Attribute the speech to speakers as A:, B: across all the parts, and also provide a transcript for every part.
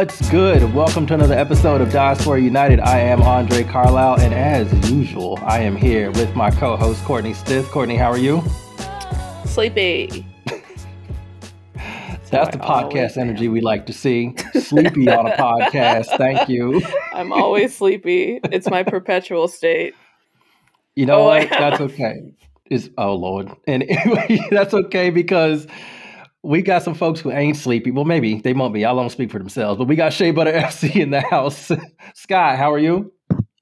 A: What's good? Welcome to another episode of Diaspora United. I am Andre Carlisle, and as usual, I am here with my co-host Courtney Stith. Courtney, how are you?
B: Sleepy.
A: That's the podcast energy we like to see. Sleepy on a podcast. Thank you.
B: I'm always sleepy. It's my perpetual state.
A: You know oh, what? That's okay. Is oh Lord. And anyway, that's okay because we got some folks who ain't sleepy. Well, maybe they won't be. I'll don't speak for themselves. But we got Shea Butter FC in the house. Skye, how are you?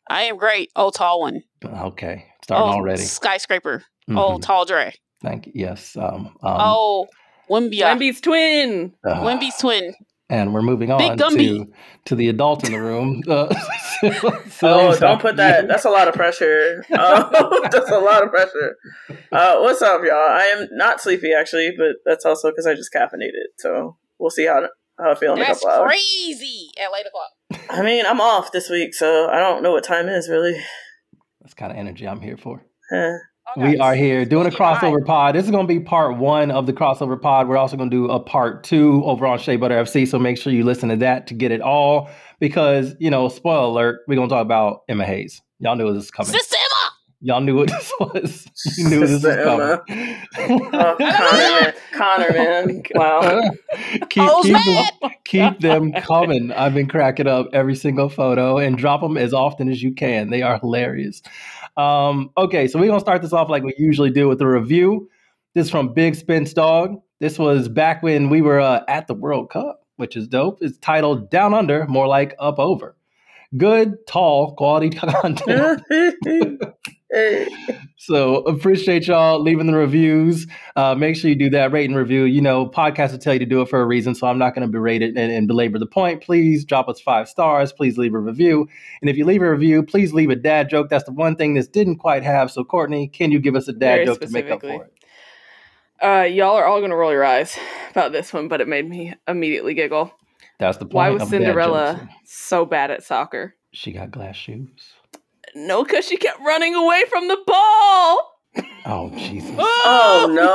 C: I am great. Oh, tall one.
A: Okay, starting
C: oh,
A: already.
C: Skyscraper. Mm-hmm. Oh, tall Dre.
A: Thank you. Yes. Um, um,
C: oh, Wemby.
B: Wemby's twin.
C: Uh, Wemby's twin.
A: And we're moving on to, to the adult in the room. Uh,
D: oh, don't put that. That's a lot of pressure. Oh, that's a lot of pressure. Uh, what's up, y'all? I am not sleepy actually, but that's also because I just caffeinated. So we'll see how how I feel in
C: that's
D: a couple
C: hours. crazy at eight o'clock.
D: I mean, I'm off this week, so I don't know what time is really.
A: That's kind of energy I'm here for. Yeah. We are here doing a crossover pod. This is going to be part one of the crossover pod. We're also going to do a part two over on Shea Butter FC. So make sure you listen to that to get it all. Because, you know, spoiler alert, we're going to talk about Emma Hayes. Y'all knew this was coming.
C: Sister Emma!
A: Y'all knew what this was. You knew this was coming.
D: oh, Connor, man. Connor, man. Wow.
A: keep, keep, them, keep them coming. I've been cracking up every single photo and drop them as often as you can. They are hilarious. Um, okay, so we're gonna start this off like we usually do with a review. This is from Big Spence Dog. This was back when we were uh, at the World Cup, which is dope. It's titled Down Under, more like Up Over. Good, tall, quality content. so appreciate y'all leaving the reviews. Uh, make sure you do that rate and review. You know, podcasts will tell you to do it for a reason, so I'm not going to berate it and, and, belabor the point. Please drop us five stars. Please leave a review. And if you leave a review, please leave a dad joke. That's the one thing this didn't quite have. So Courtney, can you give us a dad Very joke to make up for it?
B: Uh, y'all are all going to roll your eyes about this one, but it made me immediately giggle.
A: That's the point.
B: Why was Cinderella so bad at soccer?
A: She got glass shoes.
B: No, because she kept running away from the ball.
A: Oh Jesus!
D: Oh, oh no!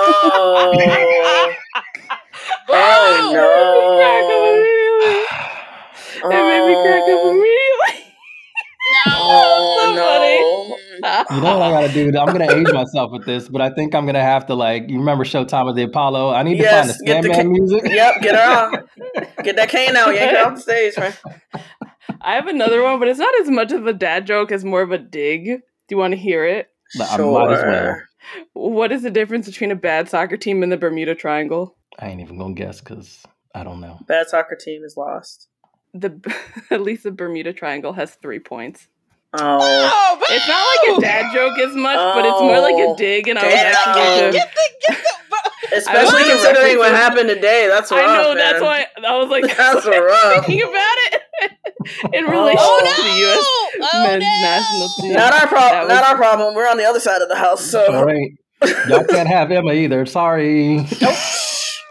D: oh
B: no! It made me crack up oh. immediately.
C: No, oh,
A: no. You know what I gotta do? I'm gonna age myself with this, but I think I'm gonna have to like. You remember Showtime of the Apollo? I need yes, to find the Sandman ca- music.
D: Yep, get her out. Get that cane out. Yank her off the stage, man.
B: I have another one, but it's not as much of a dad joke as more of a dig. Do you want to hear it?
D: Sure. might as well.
B: What is the difference between a bad soccer team and the Bermuda Triangle?
A: I ain't even gonna guess because I don't know.
D: Bad soccer team is lost.
B: The at least the Bermuda Triangle has three points.
D: Oh, oh
B: it's not like a oh. dad joke as much, oh, but it's more like a oh. dig. And I was actually
C: get the, get the,
D: Especially considering what happened today. That's rough, I know.
B: Man. That's why I was like,
D: that's rough.
B: Thinking about it in relation oh, no! to the U.S. Oh, men's no! national team.
D: Not our problem. Not our problem. We're on the other side of the house. So
A: all right, y'all can't have Emma either. Sorry.
D: Nope.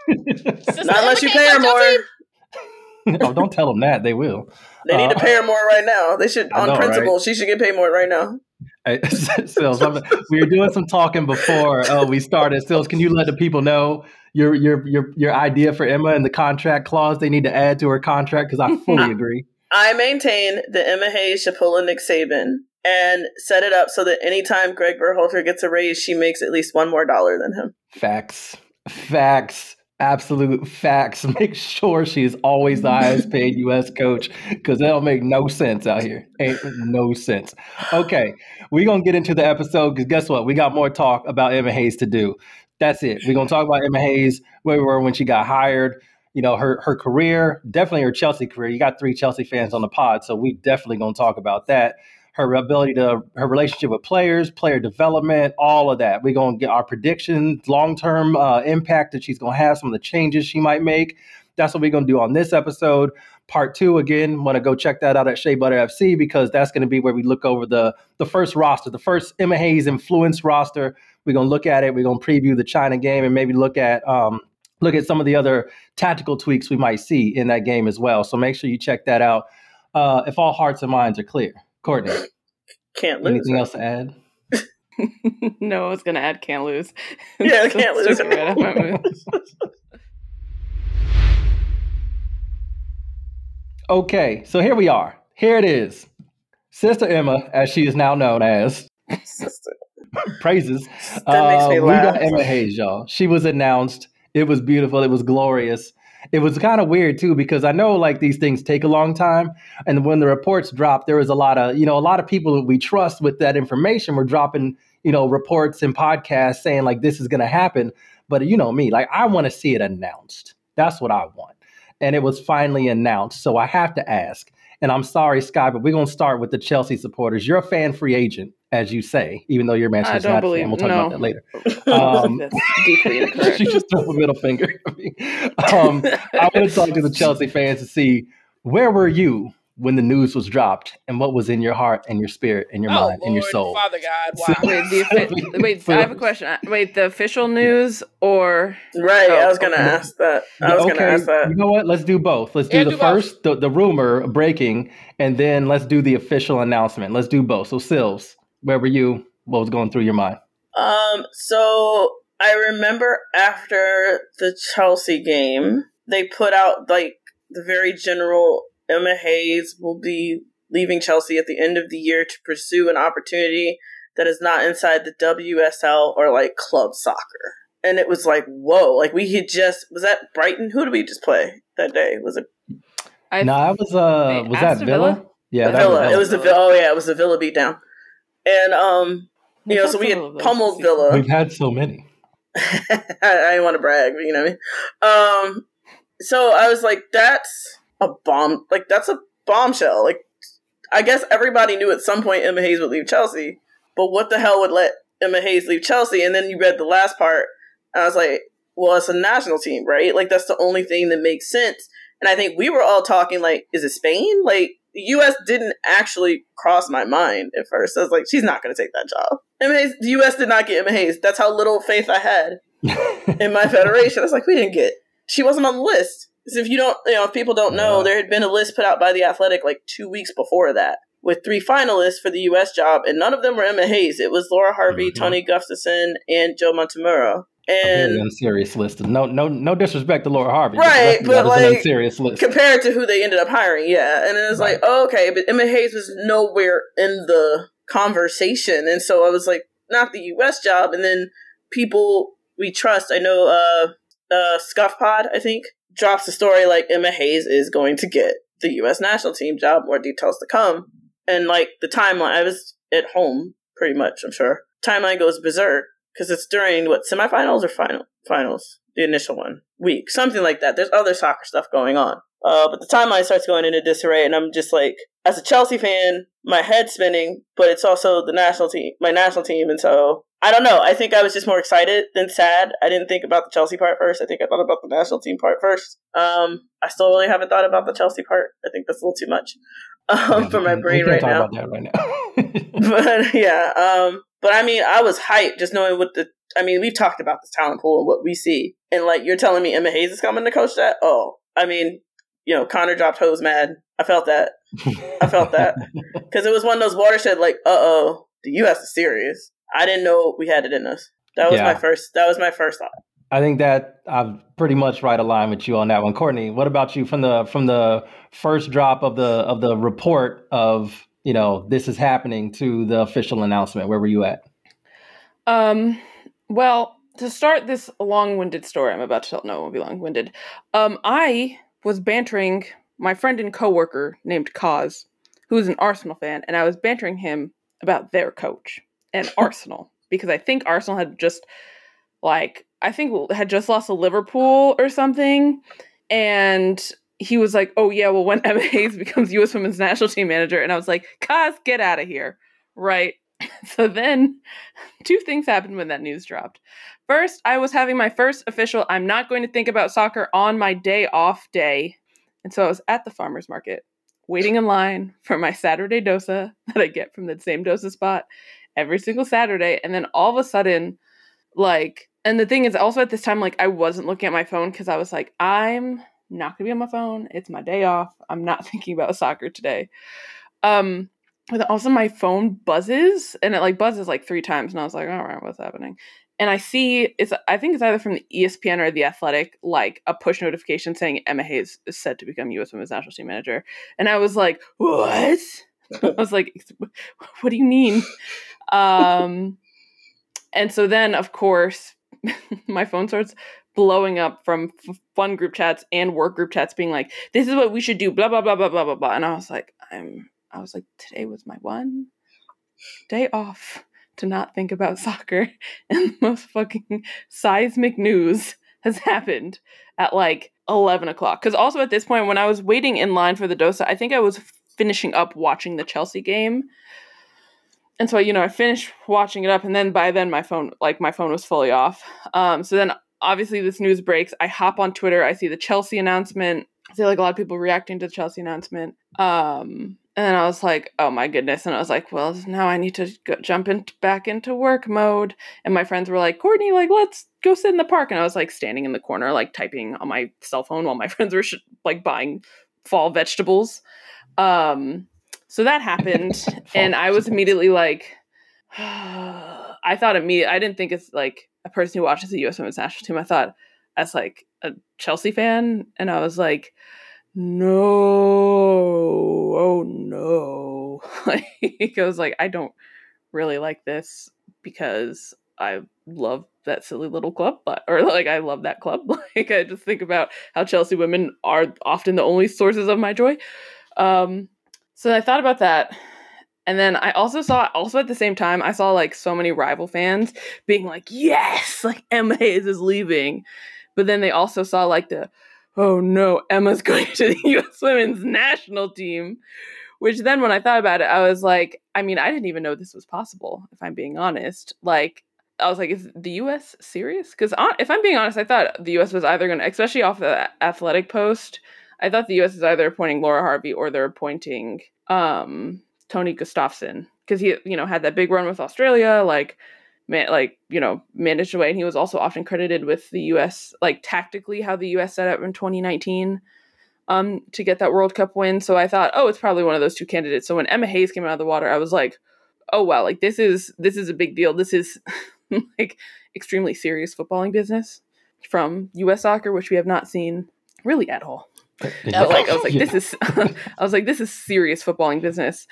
D: Not unless you pay her more.
A: oh, don't tell them that. They will.
D: They need uh, to pay her more right now. They should, on know, principle, right? she should get paid more right now.
A: Hey, Sills, we were doing some talking before uh, we started. Sills, can you let the people know your your your your idea for Emma and the contract clause they need to add to her contract? Because I fully agree.
D: I maintain that Emma Hayes should pull a Nick Saban and set it up so that anytime Greg Berhalter gets a raise, she makes at least one more dollar than him.
A: Facts. Facts absolute facts. Make sure she's always the highest paid U.S. coach because that'll make no sense out here. Ain't no sense. Okay, we're gonna get into the episode because guess what? We got more talk about Emma Hayes to do. That's it. We're gonna talk about Emma Hayes, where we were when she got hired. You know her her career, definitely her Chelsea career. You got three Chelsea fans on the pod, so we definitely gonna talk about that her ability to her relationship with players, player development, all of that. We're gonna get our predictions, long term uh, impact that she's gonna have, some of the changes she might make. That's what we're gonna do on this episode. Part two, again, want to go check that out at Shea Butter FC because that's going to be where we look over the the first roster, the first Emma Hayes influence roster. We're gonna look at it. We're gonna preview the China game and maybe look at um, look at some of the other tactical tweaks we might see in that game as well. So make sure you check that out. Uh, if all hearts and minds are clear. Courtney.
D: Can't lose.
A: Anything else to add?
B: no, I was going to add can't lose.
D: Yeah, can't lose. Right
A: Okay, so here we are. Here it is. Sister Emma, as she is now known as, Sister. praises.
D: That makes me
A: Uh, we got Emma Hayes, y'all. She was announced. It was beautiful. It was glorious. It was kind of weird too because I know like these things take a long time, and when the reports dropped, there was a lot of you know a lot of people that we trust with that information were dropping you know reports and podcasts saying like this is going to happen. But you know me, like I want to see it announced. That's what I want, and it was finally announced. So I have to ask, and I'm sorry, Skye, but we're going to start with the Chelsea supporters. You're a fan free agent, as you say, even though you're Manchester United
B: believe-
A: fan. We'll talk
B: no.
A: about that later. Um,
B: deeply incorrect.
A: she just threw a middle finger at me. Um, I want to talk to the Chelsea fans to see where were you when the news was dropped, and what was in your heart and your spirit and your
C: oh,
A: mind and your soul.
C: Father God, wow.
B: wait, the offi- wait, I have a question. Wait, the official news or
D: Right, I
B: Oh,
D: was gonna ask that. I was
A: okay,
D: gonna ask that.
A: you know what? Let's do both. Let's do
C: Yeah,
A: the
C: do
A: first, the, the rumor breaking, and then let's do the official announcement. Let's do both. So, Sills, where were you? What was going through your mind?
D: Um, so I remember after the Chelsea game, they put out like the very general Emma Hayes will be leaving Chelsea at the end of the year to pursue an opportunity that is not inside the WSL or like club soccer. And it was like, whoa, like we had just was that Brighton? Who did we just play that day? Was it
B: I
A: no, I was uh,
B: Wait,
A: was that Villa?
B: Villa?
A: Yeah,
D: the
A: that was
D: Villa. It was the Villa. Oh yeah, it was the Villa beatdown. And um, you know, so we had pummeled Villa.
A: We've had so many.
D: I, I didn't want to brag, but you know what I mean. Um, so I was like, "That's a bomb! Like that's a bombshell!" Like, I guess everybody knew at some point Emma Hayes would leave Chelsea, but what the hell would let Emma Hayes leave Chelsea? And then you read the last part, and I was like, "Well, it's a national team, right? Like that's the only thing that makes sense." And I think we were all talking like, "Is it Spain?" Like the U.S. didn't actually cross my mind at first. I was like, "She's not going to take that job." Emma Hayes, the U.S. did not get Emma Hayes. That's how little faith I had in my federation. I was like, we didn't get. She wasn't on the list. 'Cause if you don't, you know, if people don't know,
A: Yeah.
D: there had been a list put out by the Athletic like two weeks before that with three finalists for the U.S. job, and none of them were Emma Hayes. It was Laura Harvey,
A: Mhm.
D: Tony Gustavsson, and Joe Montemurro.
A: very
D: And
A: unserious list. No, no, no disrespect to Laura Harvey.
D: Right, but, like,
A: unserious list.
D: compared to who they ended up hiring, yeah. And it was like, oh, okay, but Emma Hayes was nowhere in the conversation. And so I was like, not the US job. And then people we trust, I know uh uh Scuff Pod, I think, drops a story like Emma Hayes is going to get the US national team job, more details to come. And like the timeline I was at home pretty much, I'm sure. Timeline goes berserk because it's during what semifinals or final finals, the initial one week, something like that. There's other soccer stuff going on, uh, but the timeline starts going into disarray, and I'm just like, as a Chelsea fan, my head's spinning, but it's also the national team, my national team, and so I don't know. I think I was just more excited than sad. I didn't think about the Chelsea part first. I think I thought about the national team part first. Um, I still really haven't thought about the Chelsea part. I think that's a little too much um, for my brain right
A: talk
D: now
A: about that right now.
D: but yeah, um, but I mean, I was hyped just knowing what the. I mean, we've talked about this talent pool and what we see, and like you're telling me Emma Hayes is coming to coach that. Oh, I mean, you know, Connor dropped hose mad. I felt that I felt that. because it was one of those watershed. Like, uh oh, the U.S. is serious. I didn't know we had it in us. That was
A: Yeah.
D: my first. That was my first thought.
A: I think that I'm pretty much right aligned with you on that one, Courtney. What about you from the from the first drop of the of the report of you know this is happening to the official announcement? Where were you at?
B: Um, well, to start this long-winded story I'm about to tell, no, it won't be long-winded. Um, I was bantering my friend and coworker named Kaz, who's an Arsenal fan, and I was bantering him about their coach and Arsenal because I think Arsenal had just like I think had just lost to Liverpool or something, and he was like, "Oh yeah, well when Emma Hayes becomes U.S. Women's National Team manager," and I was like, "Cos, get out of here!" Right. So then, two things happened when that news dropped. First, I was having my first official I'm not going to think about soccer on my day off day. And so I was at the farmer's market, waiting in line for my Saturday dosa that I get from the same dosa spot every single Saturday. And then all of a sudden, like, and the thing is, also at this time, like, I wasn't looking at my phone because I was like, I'm not going to be on my phone. It's my day off. I'm not thinking about soccer today. Um, but also my phone buzzes and it like buzzes like three times and I was like, all right, what's happening? And I see it's I think it's either from the ESPN or the Athletic, like a push notification saying Emma Hayes is set to become U.S. Women's National Team manager, and I was like, what? I was like, what do you mean? Um, and so then, of course, my phone starts blowing up from f- fun group chats and work group chats being like, this is what we should do, blah, blah, blah, blah, blah, blah, blah. And I was like, I'm, I was like, today was my one day off to not think about soccer. And the most fucking seismic news has happened at like 11 o'clock. Because also at this point, when I was waiting in line for the dosa, I think I was finishing up watching the Chelsea game. And so, you know, I finished watching it up, and then by then my phone, like my phone was fully off. Um, so then obviously this news breaks. I hop on Twitter, I see the Chelsea announcement. I see like a lot of people reacting to the Chelsea announcement. Um, and then I was like, oh my goodness. And I was like, well, now I need to go, jump in, back into work mode. And my friends were like, Courtney, like, let's go sit in the park. And I was like standing in the corner, like typing on my cell phone while my friends were sh- like buying fall vegetables. Um, so that happened. and I was immediately like, I thought immediately, I didn't think it's like a person who watches the U.S. Women's National Team. I thought as like a Chelsea fan. And I was like, no, oh no. like, I was like, I don't really like this because I love that silly little club, but or like I love that club. Like I just think about how Chelsea women are often the only sources of my joy. Um, so I thought about that, and then I also saw also at the same time I saw like so many rival fans being like, "Yes, like Emma Hayes is leaving," but then they also saw like the oh no, Emma's going to the US women's national team. Which then when I thought about it, I was like, I mean, I didn't even know this was possible, if I'm being honest. Like, I was like, is the US serious? Because if I'm being honest, I thought the US was either going to, especially off the athletic post, I thought the US is either appointing Laura Harvey or they're appointing um, Tony Gustavsson. Because he, you know, had that big run with Australia, like, man, like you know managed away and he was also often credited with the US like tactically how the US set up in 2019 um to get that World Cup win. So I thought oh it's probably one of those two candidates. So when Emma Hayes came out of the water I was like oh wow like this is this is a big deal. This is like extremely serious footballing business from US soccer which we have not seen really at all. I was like I was like this is I was like this is serious footballing business.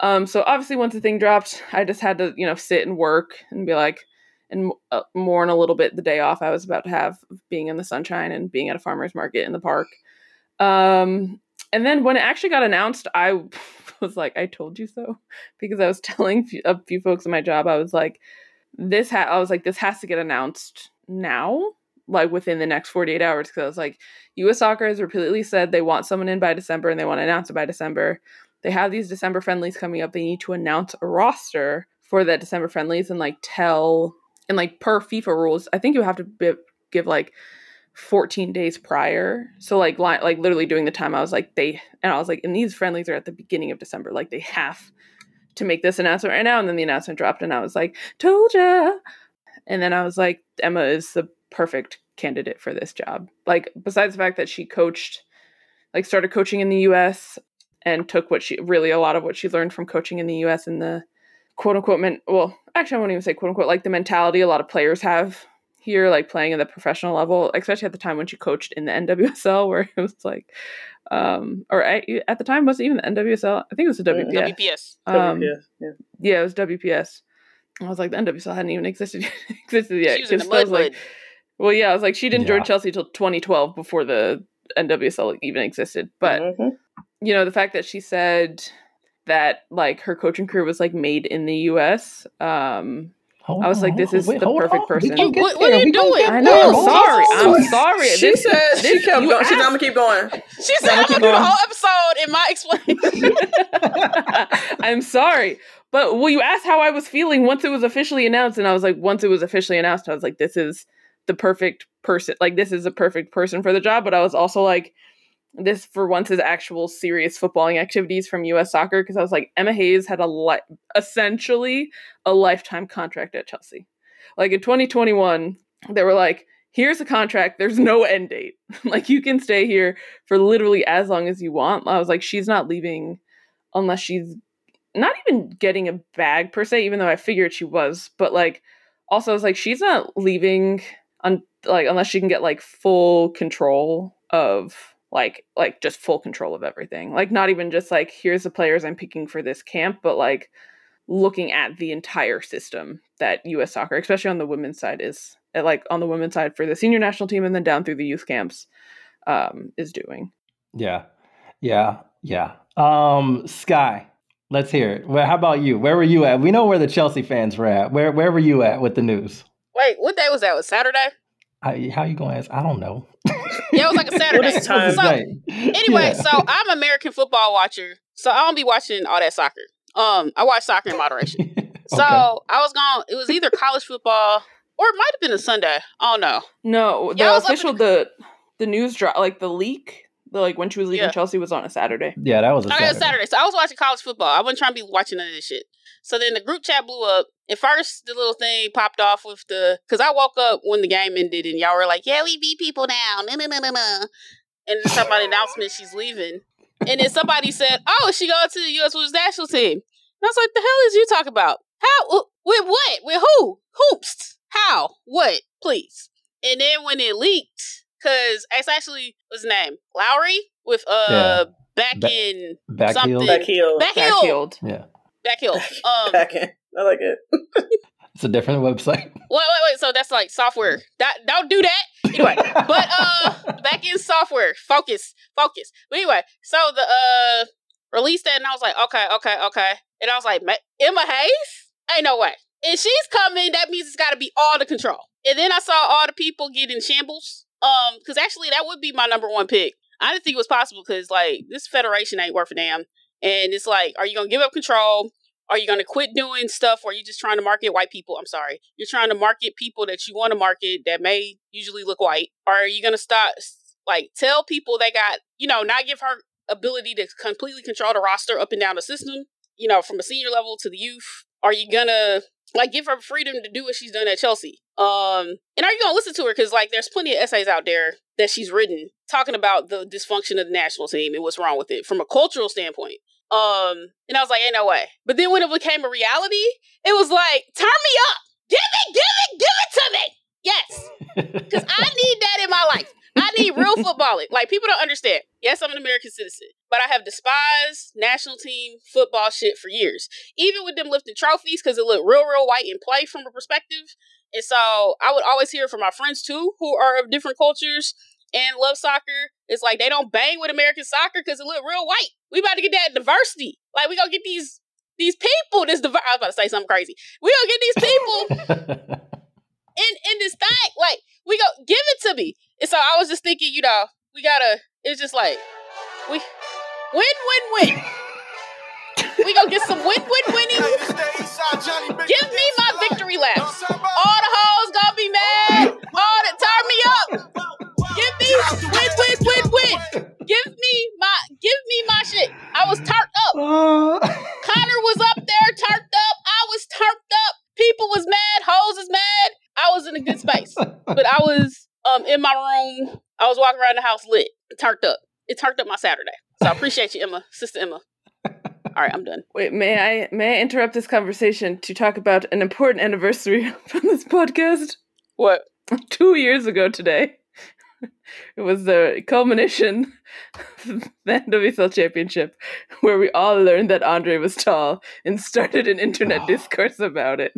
B: Um, so obviously, once the thing dropped, I just had to, you know, sit and work and be like, and uh, mourn a little bit the day off I was about to have being in the sunshine and being at a farmer's market in the park. Um, and then when it actually got announced, I was like, I told you so, because I was telling a few folks in my job, I was like, this ha- I was like, this has to get announced now, like within the next 48 hours, because I was like, U.S. Soccer has repeatedly said they want someone in by December and they want to announce it by December they have these December friendlies coming up. They need to announce a roster for that December friendlies and like tell and like per FIFA rules, I think you have to be, give like 14 days prior. So like li- like literally doing the time I was like they and I was like and these friendlies are at the beginning of December. Like they have to make this announcement right now and then the announcement dropped and I was like, "Told ya." And then I was like, Emma is the perfect candidate for this job. Like besides the fact that she coached like started coaching in the US and took what she really a lot of what she learned from coaching in the US and the quote unquote men, well actually I won't even say quote unquote like the mentality a lot of players have here like playing at the professional level especially at the time when she coached in the NWSL where it was like um or at, at the time was it even the NWSL I think it was the WPS
C: WPS
B: um,
D: WPS, yeah.
B: yeah it was WPS I was like the NWSL hadn't even existed existed yet.
C: She was in the mud,
B: like well yeah I was like she didn't
A: Yeah.
B: join Chelsea till 2012 before the NWSL even existed. But
D: Mhm.
B: you know the fact that she said that like her coaching career was like made in the US um
A: Hold
B: I was
A: on,
B: like, this is
A: wait,
B: the perfect
A: on.
B: Person.
C: What- what are you
A: We
C: doing?
B: I know I'm sorry. I'm sorry
D: She
B: This-
D: said she kept
B: you
D: going. She's
B: asked-
D: I'm gonna keep going.
C: She said, "I'm gonna do the whole episode in my explanation."
B: I'm sorry. But well, you asked how I was feeling once it was officially announced, and I was like, once it was officially announced, I was like, this is the perfect person. Like, this is a perfect person for the job. But I was also like, this for once is actual serious footballing activities from U.S. Soccer because I was like, Emma Hayes had a li- essentially a lifetime contract at Chelsea. Like in 2021, they were like, here's a contract. There's no end date. like you can stay here for literally as long as you want. I was like, she's not leaving unless she's not even getting a bag per se, even though I figured she was, but like also I was like, she's not leaving un- like unless she can get like full control of like like just full control of everything. Like not even just like here's the players I'm picking for this camp, but like looking at the entire system that US soccer, especially on the women's side, is eh, like on the women's side for the senior national team and then down through the youth camps um, is doing.
A: Yeah. Yeah. Yeah. Um, Skye, let's hear it. Well, how about you? Where were you at? We know where the Chelsea fans were at. Where where were you at with the news?
C: Wait, what day was that? Was Saturday?
A: I, how you going to ask? I don't know.
C: yeah, it was like a Saturday. so, anyway, yeah. so I'm American football watcher, so I don't be watching all that soccer. Um, I watch soccer in moderation. okay. So I was going. It was either college football or it might have been a Sunday. Oh don't.
B: No, the yeah, official the the news drop like the leak. The, like when she was leaving yeah. Chelsea was on a Saturday.
A: Yeah, that was a Saturday.
C: Okay, Saturday. So I was watching college football. I wasn't trying to be watching none of this shit. So then the group chat blew up. At first, the little thing popped off with the because I woke up when the game ended, and y'all were like, "Yeah, we beat people now." No, no, no, no, no. And then somebody announcement she's leaving, and then somebody said, "Oh, she going to the U.S. Women's National Team." I was like, the hell is you talking about? How? With what? With who? Hoops? How? What? Please. And then when it leaked, because it's actually what's his name? Lowry with uh yeah. back ba- in
A: back
C: something.
D: Back heel.
C: Back heel.
A: Yeah.
C: Back heel. Um,
D: back in. I like it.
A: it's a different website.
C: Wait, wait, wait. So that's like software. That don't do that. Anyway, but uh, back in software. Focus, focus. But anyway, so the uh released that, and I was like, okay, okay, okay. And I was like, Emma Hayes? Ain't no way. And she's coming, that means it's got to be all the control. And then I saw all the people getting shambles. Um, because actually that would be my number one pick. I didn't think it was possible because like this federation ain't worth a damn. And it's like, are you gonna give up control? Are you gonna quit doing stuff or are you just trying to market white people? I'm sorry. You're trying to market people that you want to market that may usually look white. Or are you gonna stop like tell people they got, you know, not give her ability to completely control the roster up and down the system, you know, from a senior level to the youth? Are you gonna like give her freedom to do what she's done at Chelsea? Um, and are you gonna listen to her? Because like, there's plenty of essays out there that she's written talking about the dysfunction of the national team and what's wrong with it from a cultural standpoint. Um, and I was like, ain't no way. But then when it became a reality, it was like, turn me up, give it, give it, give it to me. Yes, because I need that in my life. I need real footballing. Like people don't understand. Yes, I'm an American citizen, but I have despised national team football shit for years. Even with them lifting trophies because it looked real, real white in play from a perspective. And so I would always hear from my friends too, who are of different cultures and love soccer. It's like they don't bang with American soccer because it look real white. We about to get that diversity. Like we gonna get these these people. This diver- I was about to say something crazy. We gonna get these people in in this thing. Like we go give it to me. And so I was just thinking, you know, we gotta. It's just like we win, win, win. we gonna get some win, win, winning. Give me my victory laps. Give me my, give me my shit. I was turned up. Connor was up there, turned up. I was turned up. People was mad. Hoes is mad. I was in a good space, but I was um in my room. I was walking around the house lit, turned up. It turned up my Saturday. So I appreciate you, Emma, sister Emma. All right, I'm done.
B: Wait, may I may I interrupt this conversation to talk about an important anniversary from this podcast?
C: What?
B: Two years ago today. It was the culmination of the NWSL championship where we all learned that Andre was tall and started an internet oh. discourse about it.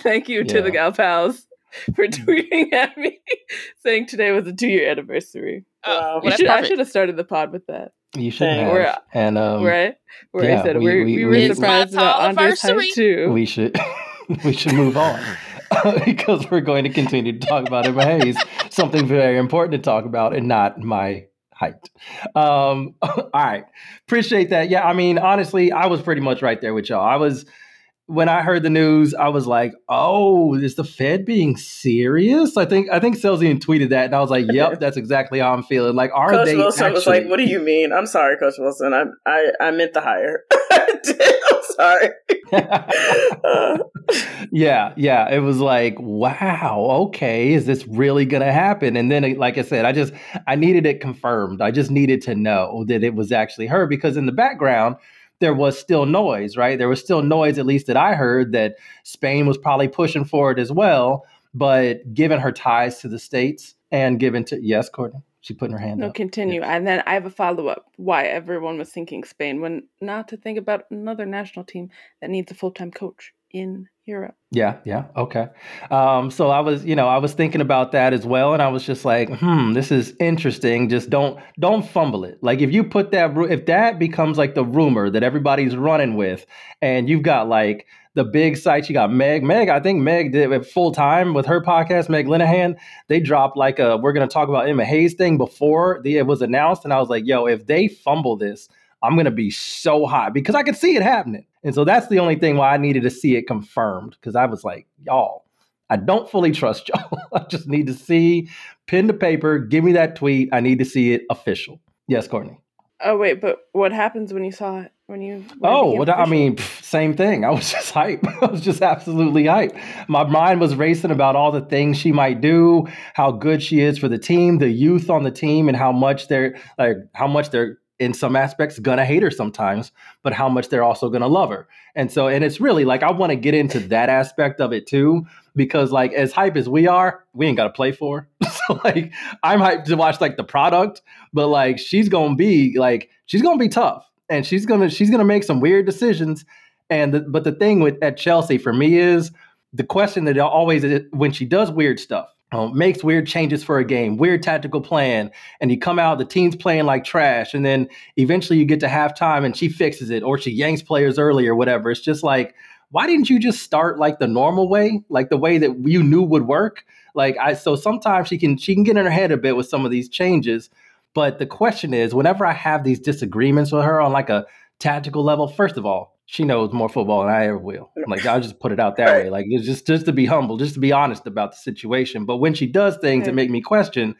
B: Thank you yeah. to the gal pals for tweeting at me saying today was a two year anniversary. Oh, well, should, I should have started the pod with that.
A: You should have. Where, and um,
B: right where yeah, I said we, we, we were surprised about Andre's height too.
A: We should we should move on because we're going to continue to talk about Emma Hayes, something very important to talk about, and not my height. Um, all right, appreciate that. Yeah, I mean, honestly, I was pretty much right there with y'all. I was when I heard the news, I was like, "Oh, is the Fed being serious?" I think I think Celsian tweeted that, and I was like, "Yep, that's exactly how I'm feeling." Like, are
D: Coach
A: they?
D: Wilson
A: actually...
D: was like, "What do you mean?" I'm sorry, Coach Wilson. I I I meant the hire. I'm sorry.
A: yeah, yeah. It was like, wow, okay, is this really gonna happen? And then, like I said, I just I needed it confirmed. I just needed to know that it was actually her because in the background there was still noise, right? There was still noise, at least that I heard, that Spain was probably pushing for it as well. But given her ties to the states and given to yes, Courtney, she put her hand
B: no,
A: up.
B: No, continue. And then I have a follow up. Why everyone was thinking Spain when not to think about another national team that needs a full time coach in Europe.
A: Yeah, yeah, okay. Um, so I was, you know, I was thinking about that as well, and I was just like, hmm, this is interesting. Just don't, don't fumble it. Like if you put that, if that becomes like the rumor that everybody's running with, and you've got like the big sites, you got Meg, Meg. I think Meg did it full time with her podcast, Meg Linehan. They dropped like a, we're gonna talk about Emma Hayes thing before the, it was announced, and I was like, yo, if they fumble this, I'm gonna be so hot because I could see it happening. And so that's the only thing why I needed to see it confirmed because I was like, y'all, I don't fully trust y'all. I just need to see pen to paper, give me that tweet. I need to see it official. Yes, Courtney.
B: Oh wait, but what happens when you saw it? When you
A: when oh, well, I mean, pff, same thing. I was just hype. I was just absolutely hype. My mind was racing about all the things she might do, how good she is for the team, the youth on the team, and how much they're like how much they're in some aspects gonna hate her sometimes but how much they're also gonna love her. And so and it's really like i want to get into that aspect of it too because like as hype as we are we ain't gotta play for so like i'm hyped to watch like the product but like she's gonna be like she's gonna be tough and she's gonna she's gonna make some weird decisions. And the, but the thing with at chelsea for me is the question that always when she does weird stuff um, makes weird changes for a game, weird tactical plan, and you come out, the team's playing like trash, and then eventually you get to halftime and she fixes it, or she yanks players early, or whatever. It's just like, why didn't you just start like the normal way, like the way that you knew would work? Like I, so sometimes she can she can get in her head a bit with some of these changes, but the question is, whenever I have these disagreements with her on like a tactical level, first of all, she knows more football than I ever will. Like I'll just put it out that way. Like it's just just to be humble, just to be honest about the situation. But when she does things that make me question,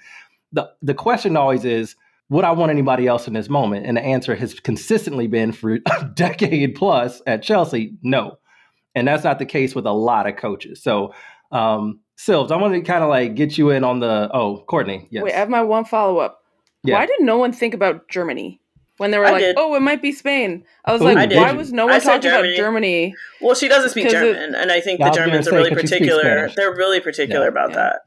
A: the the question always is, would I want anybody else in this moment? And the answer has consistently been for a decade plus at Chelsea, no. And that's not the case with a lot of coaches. So um Silves, I wanted to kind of like get you in on the oh, Courtney. Yes.
B: Wait, I have my one follow up. Yeah. Why did no one think about Germany? When they were I like, did. "Oh, it might be Spain." I was Ooh, like, "Why was no one talking Germany. about Germany?"
D: Well, she doesn't speak German, it, and I think the Germans are really particular. They're really particular yeah, about yeah. that.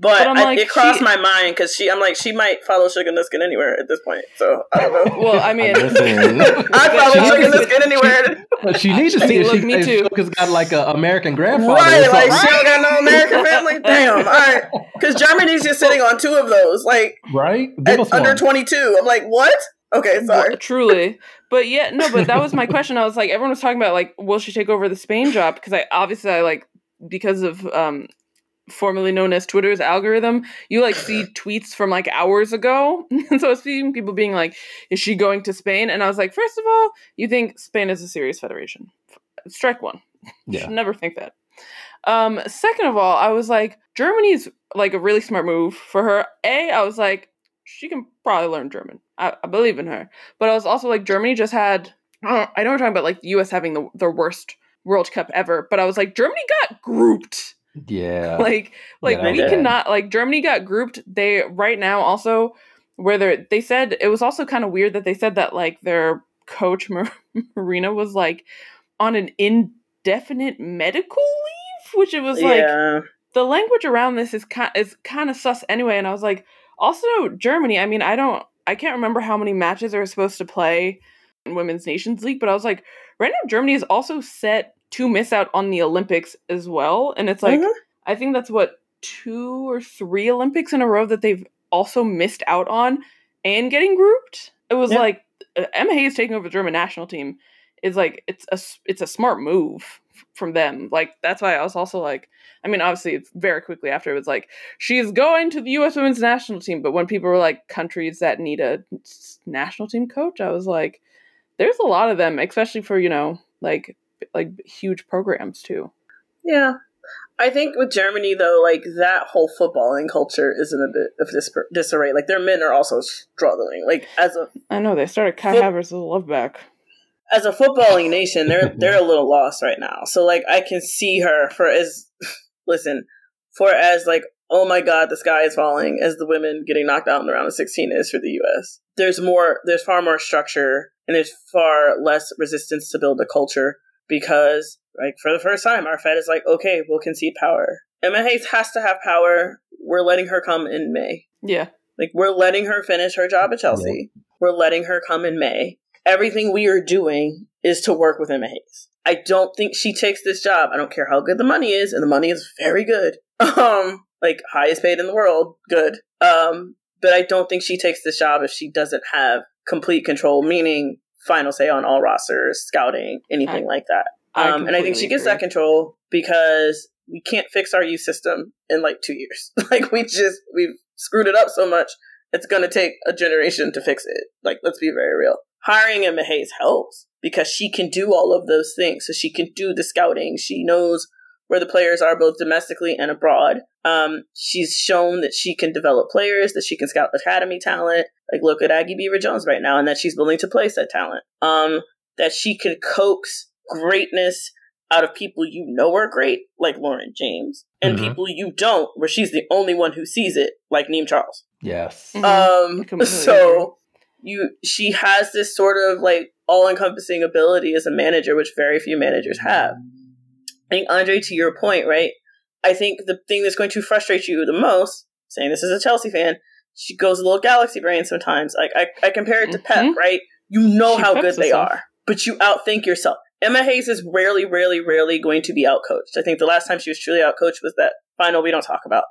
D: But, but I, like, it crossed she, my mind because she, I'm like, she might follow Sjoeke Nüsken anywhere at this point. So I don't know.
B: well, I mean,
D: I follow Sjoeke Nüsken anywhere.
A: But she needs to see if she me too. Because got like an American grandfather.
D: Right, like right? she don't got no American family. Damn. All right, because Germany's just sitting on two of those, like
A: right
D: under 22. I'm like, what? Okay, sorry.
B: Well, truly. But yeah, no, but that was my question. I was like, everyone was talking about like, will she take over the Spain job? Because I obviously I like because of um formerly known as Twitter's algorithm, you like see tweets from like hours ago. and so I was seeing people being like, is she going to Spain? And I was like, first of all, you think Spain is a serious federation. Strike one. Yeah. Should never think that. Um, second of all, I was like, Germany's like a really smart move for her. A, I was like, she can probably learn German. I, I believe in her. But I was also like, Germany just had. I, I know we're talking about like the U.S. having the the worst World Cup ever, but I was like, Germany got grouped.
A: Yeah.
B: like like yeah, we did. cannot like Germany got grouped. They right now also where they they said it was also kind of weird that they said that like their coach Mar- Martina was like on an indefinite medical leave, which it was like yeah. the language around this is kind is kind of sus anyway. And I was like, also, Germany, I mean, I don't, I can't remember how many matches they are supposed to play in Women's Nations League, but I was like, right now, Germany is also set to miss out on the Olympics as well. And it's like, mm-hmm. I think that's what, two or three Olympics in a row that they've also missed out on and getting grouped. It was yeah. like, uh, Emma Hayes taking over the German national team is like, it's a, it's a smart move from them. Like that's why I was also like, I mean, obviously, it's very quickly after it was like she's going to the U.S. Women's National Team. But when people were like countries that need a national team coach, I was like, there's a lot of them, especially for you know like like huge programs too.
D: Yeah, I think with Germany though, like that whole footballing culture is in a bit of dis- disarray. Like their men are also struggling. Like as a,
B: I know they started Kai foot- Havertz love back
D: as a footballing nation, they're they're a little lost right now. So like I can see her for as listen, for as like oh my god, the sky is falling as the women getting knocked out in the round of 16 is for the US. There's more, there's far more structure and there's far less resistance to build a culture because, like, for the first time, our Fed is like, okay, we'll concede power. Emma Hayes has to have power. We're letting her come in May.
B: Yeah.
D: Like, we're letting her finish her job at Chelsea. Yeah. We're letting her come in May. Everything we are doing is to work with Emma Hayes. I don't think she takes this job. I don't care how good the money is, and the money is very good. Um, like highest paid in the world, good. Um, but I don't think she takes this job if she doesn't have complete control, meaning final say on all rosters, scouting, anything I, like that. Um, and I think she gets agree. that control because we can't fix our youth system in like two years. like we just we've screwed it up so much. It's gonna take a generation to fix it. Like let's be very real. Hiring Emma Hayes helps because she can do all of those things. So she can do the scouting. She knows where the players are both domestically and abroad. Um, she's shown that she can develop players, that she can scout academy talent. Like look at Aggie Beever-Jones right now, and that she's willing to place that talent. Um, that she can coax greatness out of people you know are great, like Lauren James, and mm-hmm. people you don't, where she's the only one who sees it, like Niamh Charles.
A: Yes.
D: Mm-hmm. Um. So you, she has this sort of like all-encompassing ability as a manager, which very few managers have. I think Andre, to your point, right? I think the thing that's going to frustrate you the most, saying this as a Chelsea fan, she goes a little galaxy brain sometimes. Like I, I compare it to mm-hmm. Pep, right? You know she how good they herself. are, but you outthink yourself. Emma Hayes is rarely, rarely, rarely going to be outcoached. I think the last time she was truly outcoached was that final we don't talk about.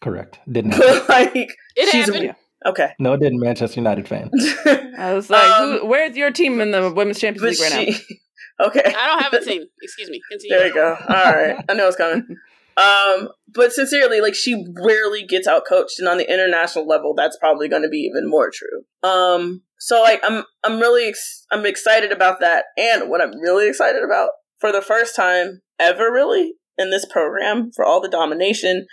A: Correct. Didn't happen.
D: like
C: it she's happened.
D: Okay.
A: No, it didn't. Manchester United fan.
B: I was like, um, who, "Where's your team in the Women's Champions League right she,
D: now?"
C: Okay. I don't have a team. Excuse me. Continue.
D: There you go. All right. I know it's coming. Um, but sincerely, like she rarely gets out coached, and on the international level, that's probably going to be even more true. Um, so like I'm I'm really ex- I'm excited about that, and what I'm really excited about for the first time ever, really in this program, for all the domination,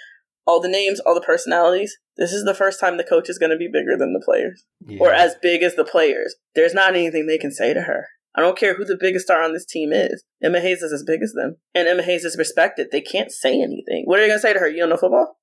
D: all the names, all the personalities. This is the first time the coach is going to be bigger than the players, yeah. or as big as the players. There's not anything they can say to her. I don't care who the biggest star on this team is. Emma Hayes is as big as them. And Emma Hayes is respected. They can't say anything. What are you going to say to her? You don't know football?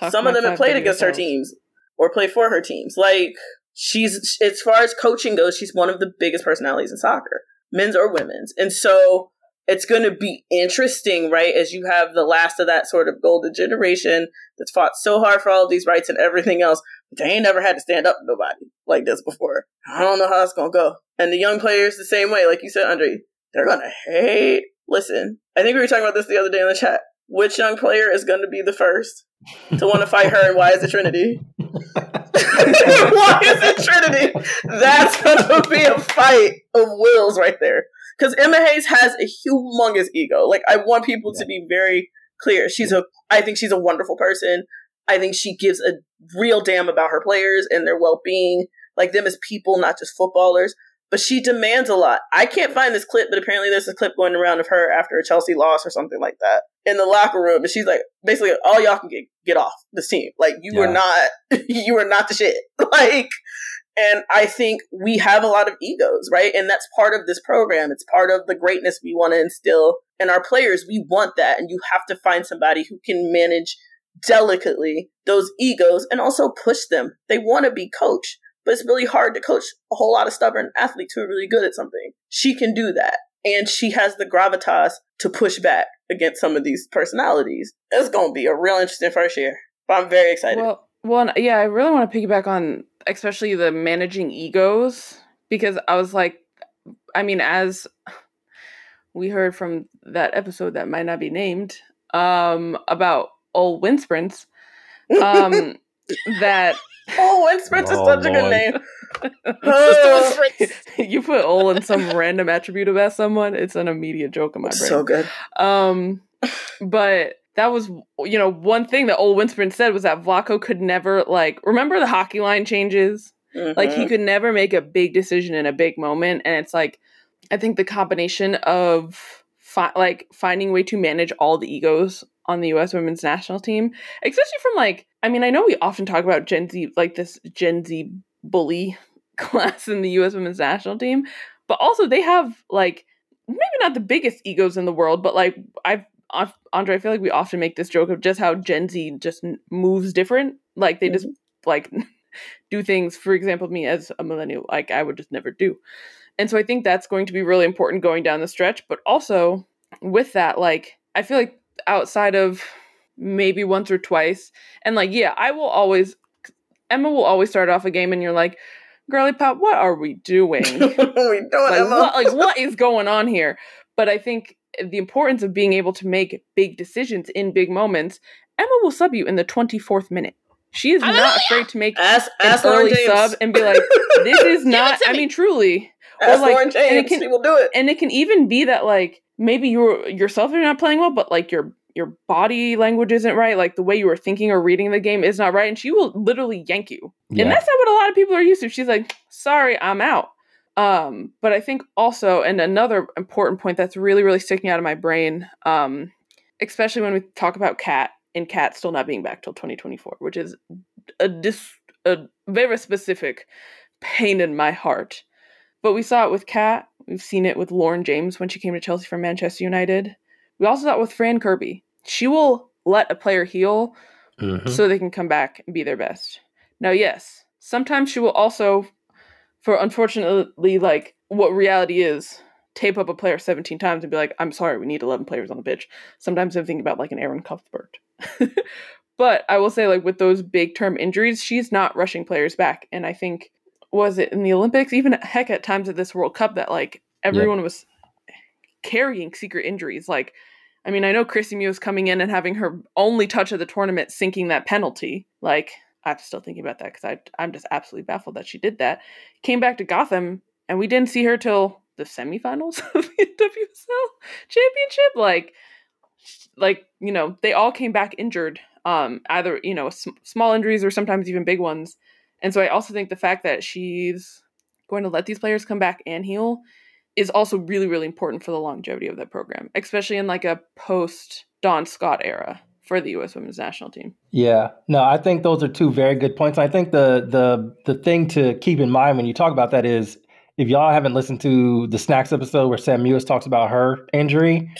D: Some of them have played against her teams or play for her teams. Like, she's, as far as coaching goes, she's one of the biggest personalities in soccer, men's or women's. And so it's going to be interesting, right? As you have the last of that sort of golden generation that's fought so hard for all of these rights and everything else, but they ain't never had to stand up to nobody like this before. I don't know how it's going to go. And the young players, the same way, like you said, Andre, they're going to hate. Listen, I think we were talking about this the other day in the chat. Which young player is going to be the first to want to fight her, and why is it Trinity? why is it Trinity? That's going to be a fight of wills right there. Because Emma Hayes has a humongous ego. Like, I want people yeah. to be very clear. She's a, I think she's a wonderful person. I think she gives a real damn about her players and their well being, like them as people, not just footballers but she demands a lot. I can't find this clip, but apparently there's a clip going around of her after a Chelsea loss or something like that in the locker room, and she's like, basically, all y'all can get get off this team. Like you yeah. are not, you are not the shit. Like, and I think we have a lot of egos, right? And that's part of this program. It's part of the greatness we want to instill in our players. We want that, and you have to find somebody who can manage delicately those egos and also push them. They want to be coached but it's really hard to coach a whole lot of stubborn athletes who are really good at something. She can do that. And she has the gravitas to push back against some of these personalities. It's going to be a real interesting first year. But I'm very excited.
B: Well, well, yeah, I really want to piggyback on especially the managing egos because I was like, I mean, as we heard from that episode that might not be named um, about old wind sprints, um, that
D: Oh, Wind Sprints is such a good name.
B: you put Ol in some random attribute about someone, it's an immediate joke in my brain.
D: So good.
B: Um, but that was you know one thing that old Winsprint said was that Vlatko could never like remember the hockey line changes. Mm-hmm. Like he mm-hmm. could never make a big decision in a big moment, and it's like I think the combination of fi- like finding a way to manage all the egos on the U.S. women's national team, especially from like, I mean, I know we often talk about Gen Z, like this Gen Z bully class in the U.S. women's national team, but also they have like maybe not the biggest egos in the world, but like I've Andre, I feel like we often make this joke of just how Gen Z just moves different. Like they mm-hmm. just like do things. For example, me as a millennial, like I would just never do. And so I think that's going to be really important going down the stretch. But also with that, like I feel like outside of maybe once or twice, and like yeah, I will always Emma will always start off a game, and you're like, "Girly pop, what are we doing? what are we doing, like, Emma? What, like what is going on here?" But I think the importance of being able to make big decisions in big moments. Emma will sub you in the 24th minute. She is not afraid to make ask, an ask early sub and be like, "This is not." I mean, truly.
D: Ask or like, Lauren James. And it can, she will do it.
B: And it can even be that like maybe you're yourself are not playing well, but like your your body language isn't right, like the way you were thinking or reading the game is not right, and she will literally yank you. Yeah. And that's not what a lot of people are used to. She's like, "Sorry, I'm out." Um, but I think also, and another important point that's really, really sticking out of my brain, um, especially when we talk about Cat and Cat still not being back till 2024, which is a dis a very specific pain in my heart. But we saw it with Cat. We've seen it with Lauren James when she came to Chelsea from Manchester United. We also saw it with Fran Kirby. She will let a player heal mm-hmm. so they can come back and be their best. Now, yes, sometimes she will also, for unfortunately, like what reality is, tape up a player 17 times and be like, I'm sorry, we need 11 players on the pitch. Sometimes I'm thinking about like an Erin Cuthbert. but I will say, like, with those big term injuries, she's not rushing players back. And I think, was it in the Olympics, even heck at times at this World Cup, that like everyone yeah. was carrying secret injuries. Like, I mean, I know Kristie Mewis coming in and having her only touch of the tournament sinking that penalty. Like, I'm still thinking about that because I'm just absolutely baffled that she did that. Came back to Gotham, and we didn't see her till the semifinals of the WSL championship. Like, like you know they all came back injured um either you know sm- small injuries or sometimes even big ones and so i also think the fact that she's going to let these players come back and heal is also really really important for the longevity of that program especially in like a post Dawn scott era for the us women's national team
A: yeah no i think those are two very good points i think the the the thing to keep in mind when you talk about that is if y'all haven't listened to the snacks episode where sam mewis talks about her injury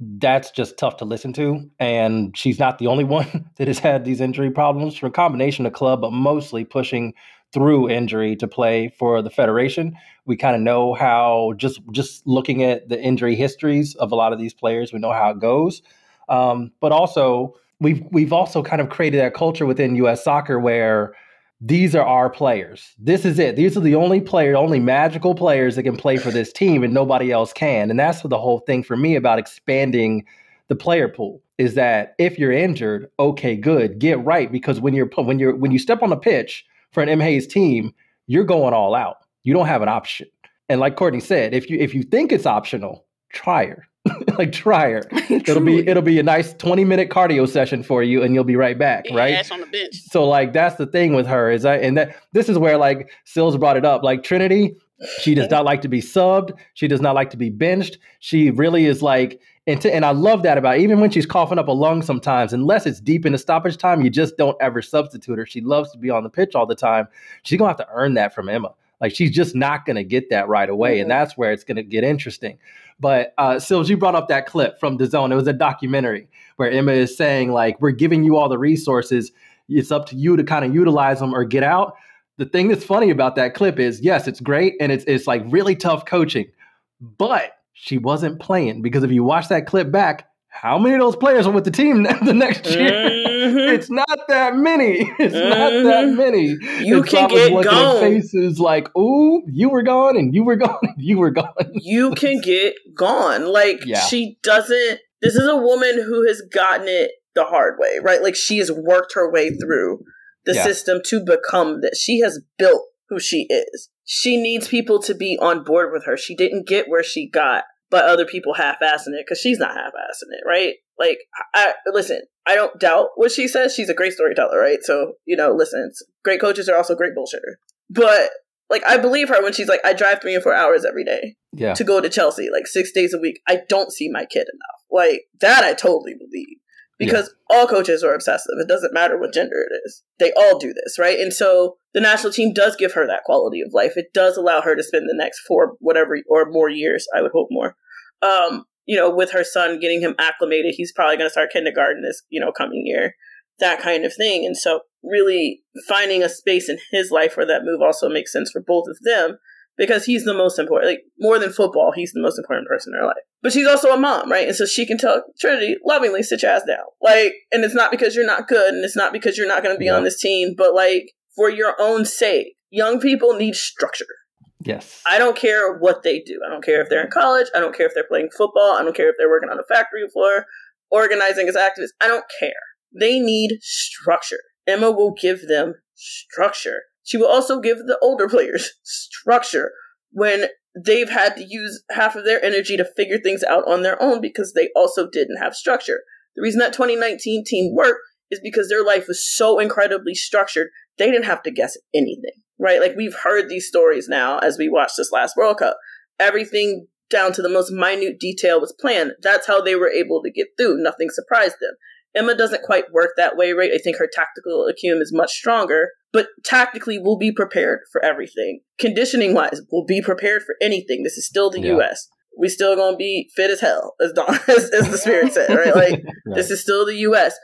A: that's just tough to listen to. And she's not the only one that has had these injury problems from a combination of club, but mostly pushing through injury to play for the federation. We kind of know how just just looking at the injury histories of a lot of these players, we know how it goes. Um, but also we've we've also kind of created that culture within U.S. soccer where these are our players. This is it. These are the only player, only magical players that can play for this team, and nobody else can. And that's the whole thing for me about expanding the player pool is that if you're injured, okay, good, get right because when you're when you're when you step on the pitch for an M Hayes team, you're going all out. You don't have an option. And like Courtney said, if you if you think it's optional, try her. like try her. it'll be it'll be a nice 20 minute cardio session for you and you'll be right back, yeah, right?
C: Ass on the bench.
A: So like that's the thing with her is that and that this is where like Sylvs brought it up. Like Trinity, she does not like to be subbed. She does not like to be benched. She really is like and, to, and I love that about even when she's coughing up a lung sometimes, unless it's deep in the stoppage time, you just don't ever substitute her. She loves to be on the pitch all the time. She's gonna have to earn that from Emma. Like she's just not going to get that right away, mm-hmm. and that's where it's going to get interesting. But uh, Sylvs, you brought up that clip from DAZN. It was a documentary where Emma is saying like, "We're giving you all the resources. It's up to you to kind of utilize them or get out." The thing that's funny about that clip is, yes, it's great and it's it's like really tough coaching, but she wasn't playing because if you watch that clip back, how many of those players are with the team the next year? Mm-hmm. it's not that many. It's mm-hmm. not that mm-hmm. many.
D: You it's can get gone.
A: Faces like, "Ooh, you were gone, and you were gone, and you were gone."
D: You can get gone. Like yeah. she doesn't. This is a woman who has gotten it the hard way, right? Like she has worked her way through the yeah. system to become this. She has built who she is. She needs people to be on board with her. She didn't get where she got but other people half-assing it because she's not half-assing it, right? Like, I listen. I don't doubt what she says. She's a great storyteller, right? So you know, listen. Great coaches are also great bullshitter, but like I believe her when she's like, I drive three and four hours every day
A: yeah.
D: to go to Chelsea, like six days a week. I don't see my kid enough. Like that, I totally believe because yeah. all coaches are obsessive. It doesn't matter what gender it is. They all do this, right? And so the national team does give her that quality of life. It does allow her to spend the next four, whatever, or more years, I would hope more, um, you know, with her son, getting him acclimated. He's probably going to start kindergarten this, you know, coming year, that kind of thing. And so, really finding a space in his life where that move also makes sense for both of them because he's the most important. Like more than football, he's the most important person in her life. But she's also a mom, right? And so she can tell Trinity lovingly, sit your ass down. Like, and it's not because you're not good, and it's not because you're not going to be yeah. on this team, but like for your own sake, young people need structure.
A: Yes.
D: I don't care what they do. I don't care if they're in college. I don't care if they're playing football. I don't care if they're working on a factory floor, organizing as activists. I don't care. They need structure. Emma will give them structure. She will also give the older players structure when they've had to use half of their energy to figure things out on their own because they also didn't have structure. The reason that 2019 team worked is because their life was so incredibly structured, they didn't have to guess anything, right? Like we've heard these stories now as we watched this last World Cup. Everything down to the most minute detail was planned. That's how they were able to get through. Nothing surprised them. Emma doesn't quite work that way, right? I think her tactical acumen is much stronger, but tactically we'll be prepared for everything. Conditioning wise, we'll be prepared for anything. This is still the yeah. US. We still gonna be fit as hell, as Dawn as, as the spirit said, right? Like right. this is still the US.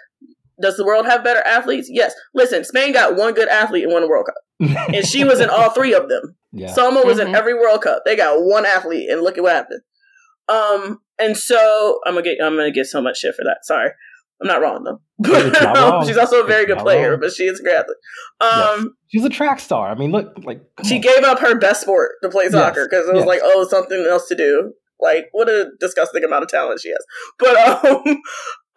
D: Does the world have better athletes? Yes. Listen, Spain got one good athlete in one World Cup. and she was in all three of them. Yeah. Salma was mm-hmm. in every World Cup. They got one athlete and look at what happened. Um, and so I'm gonna get I'm gonna get so much shit for that. Sorry. I'm not wrong though. Not wrong. she's also a very good player, wrong. but she is a great athlete. Um,
A: yes. she's a track star. I mean, look, like
D: she on. gave up her best sport to play soccer because yes. it was yes. like, oh, something else to do. Like, what a disgusting amount of talent she has. But um,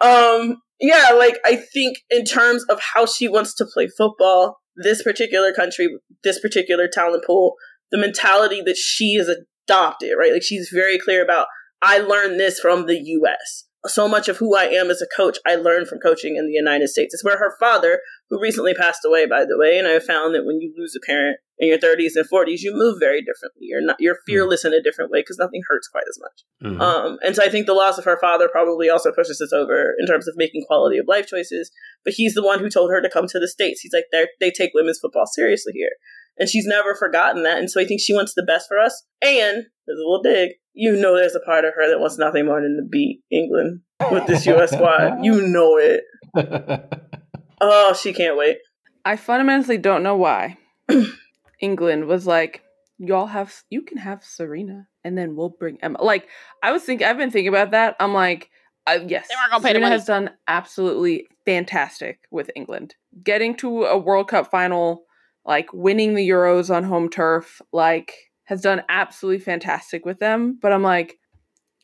D: um, yeah, like I think in terms of how she wants to play football, this particular country, this particular talent pool, the mentality that she has adopted, right? Like she's very clear about. I learned this from the U.S so much of who I am as a coach, I learned from coaching in the United States. It's where her father, who recently passed away, by the way, and I found that when you lose a parent in your 30s and 40s, you move very differently. You're not, you're fearless mm-hmm. in a different way because nothing hurts quite as much. Mm-hmm. Um, and so I think the loss of her father probably also pushes us over in terms of making quality of life choices. But he's the one who told her to come to the States. He's like, they take women's football seriously here. And she's never forgotten that. And so I think she wants the best for us. And there's a little dig. You know, there's a part of her that wants nothing more than to beat England with this US squad. You know it. oh, she can't wait.
B: I fundamentally don't know why England was like, y'all have, you can have Sarina and then we'll bring Emma. Like, I was thinking, I've been thinking about that. I'm like, uh, yes, they weren't gonna pay Sarina has done absolutely fantastic with England. Getting to a World Cup final like winning the Euros on home turf, like has done absolutely fantastic with them. But I'm like,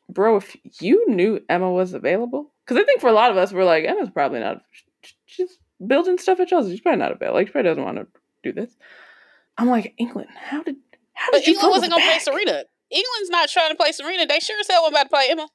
B: bro, if you knew Emma was available, because I think for a lot of us, we're like, Emma's probably not. She's building stuff at Chelsea. She's probably not available. Like, she probably doesn't want to do this. I'm like, England, how did? How did
C: but England wasn't gonna play Sarina. England's not trying to play Sarina. They sure as hell about to play Emma.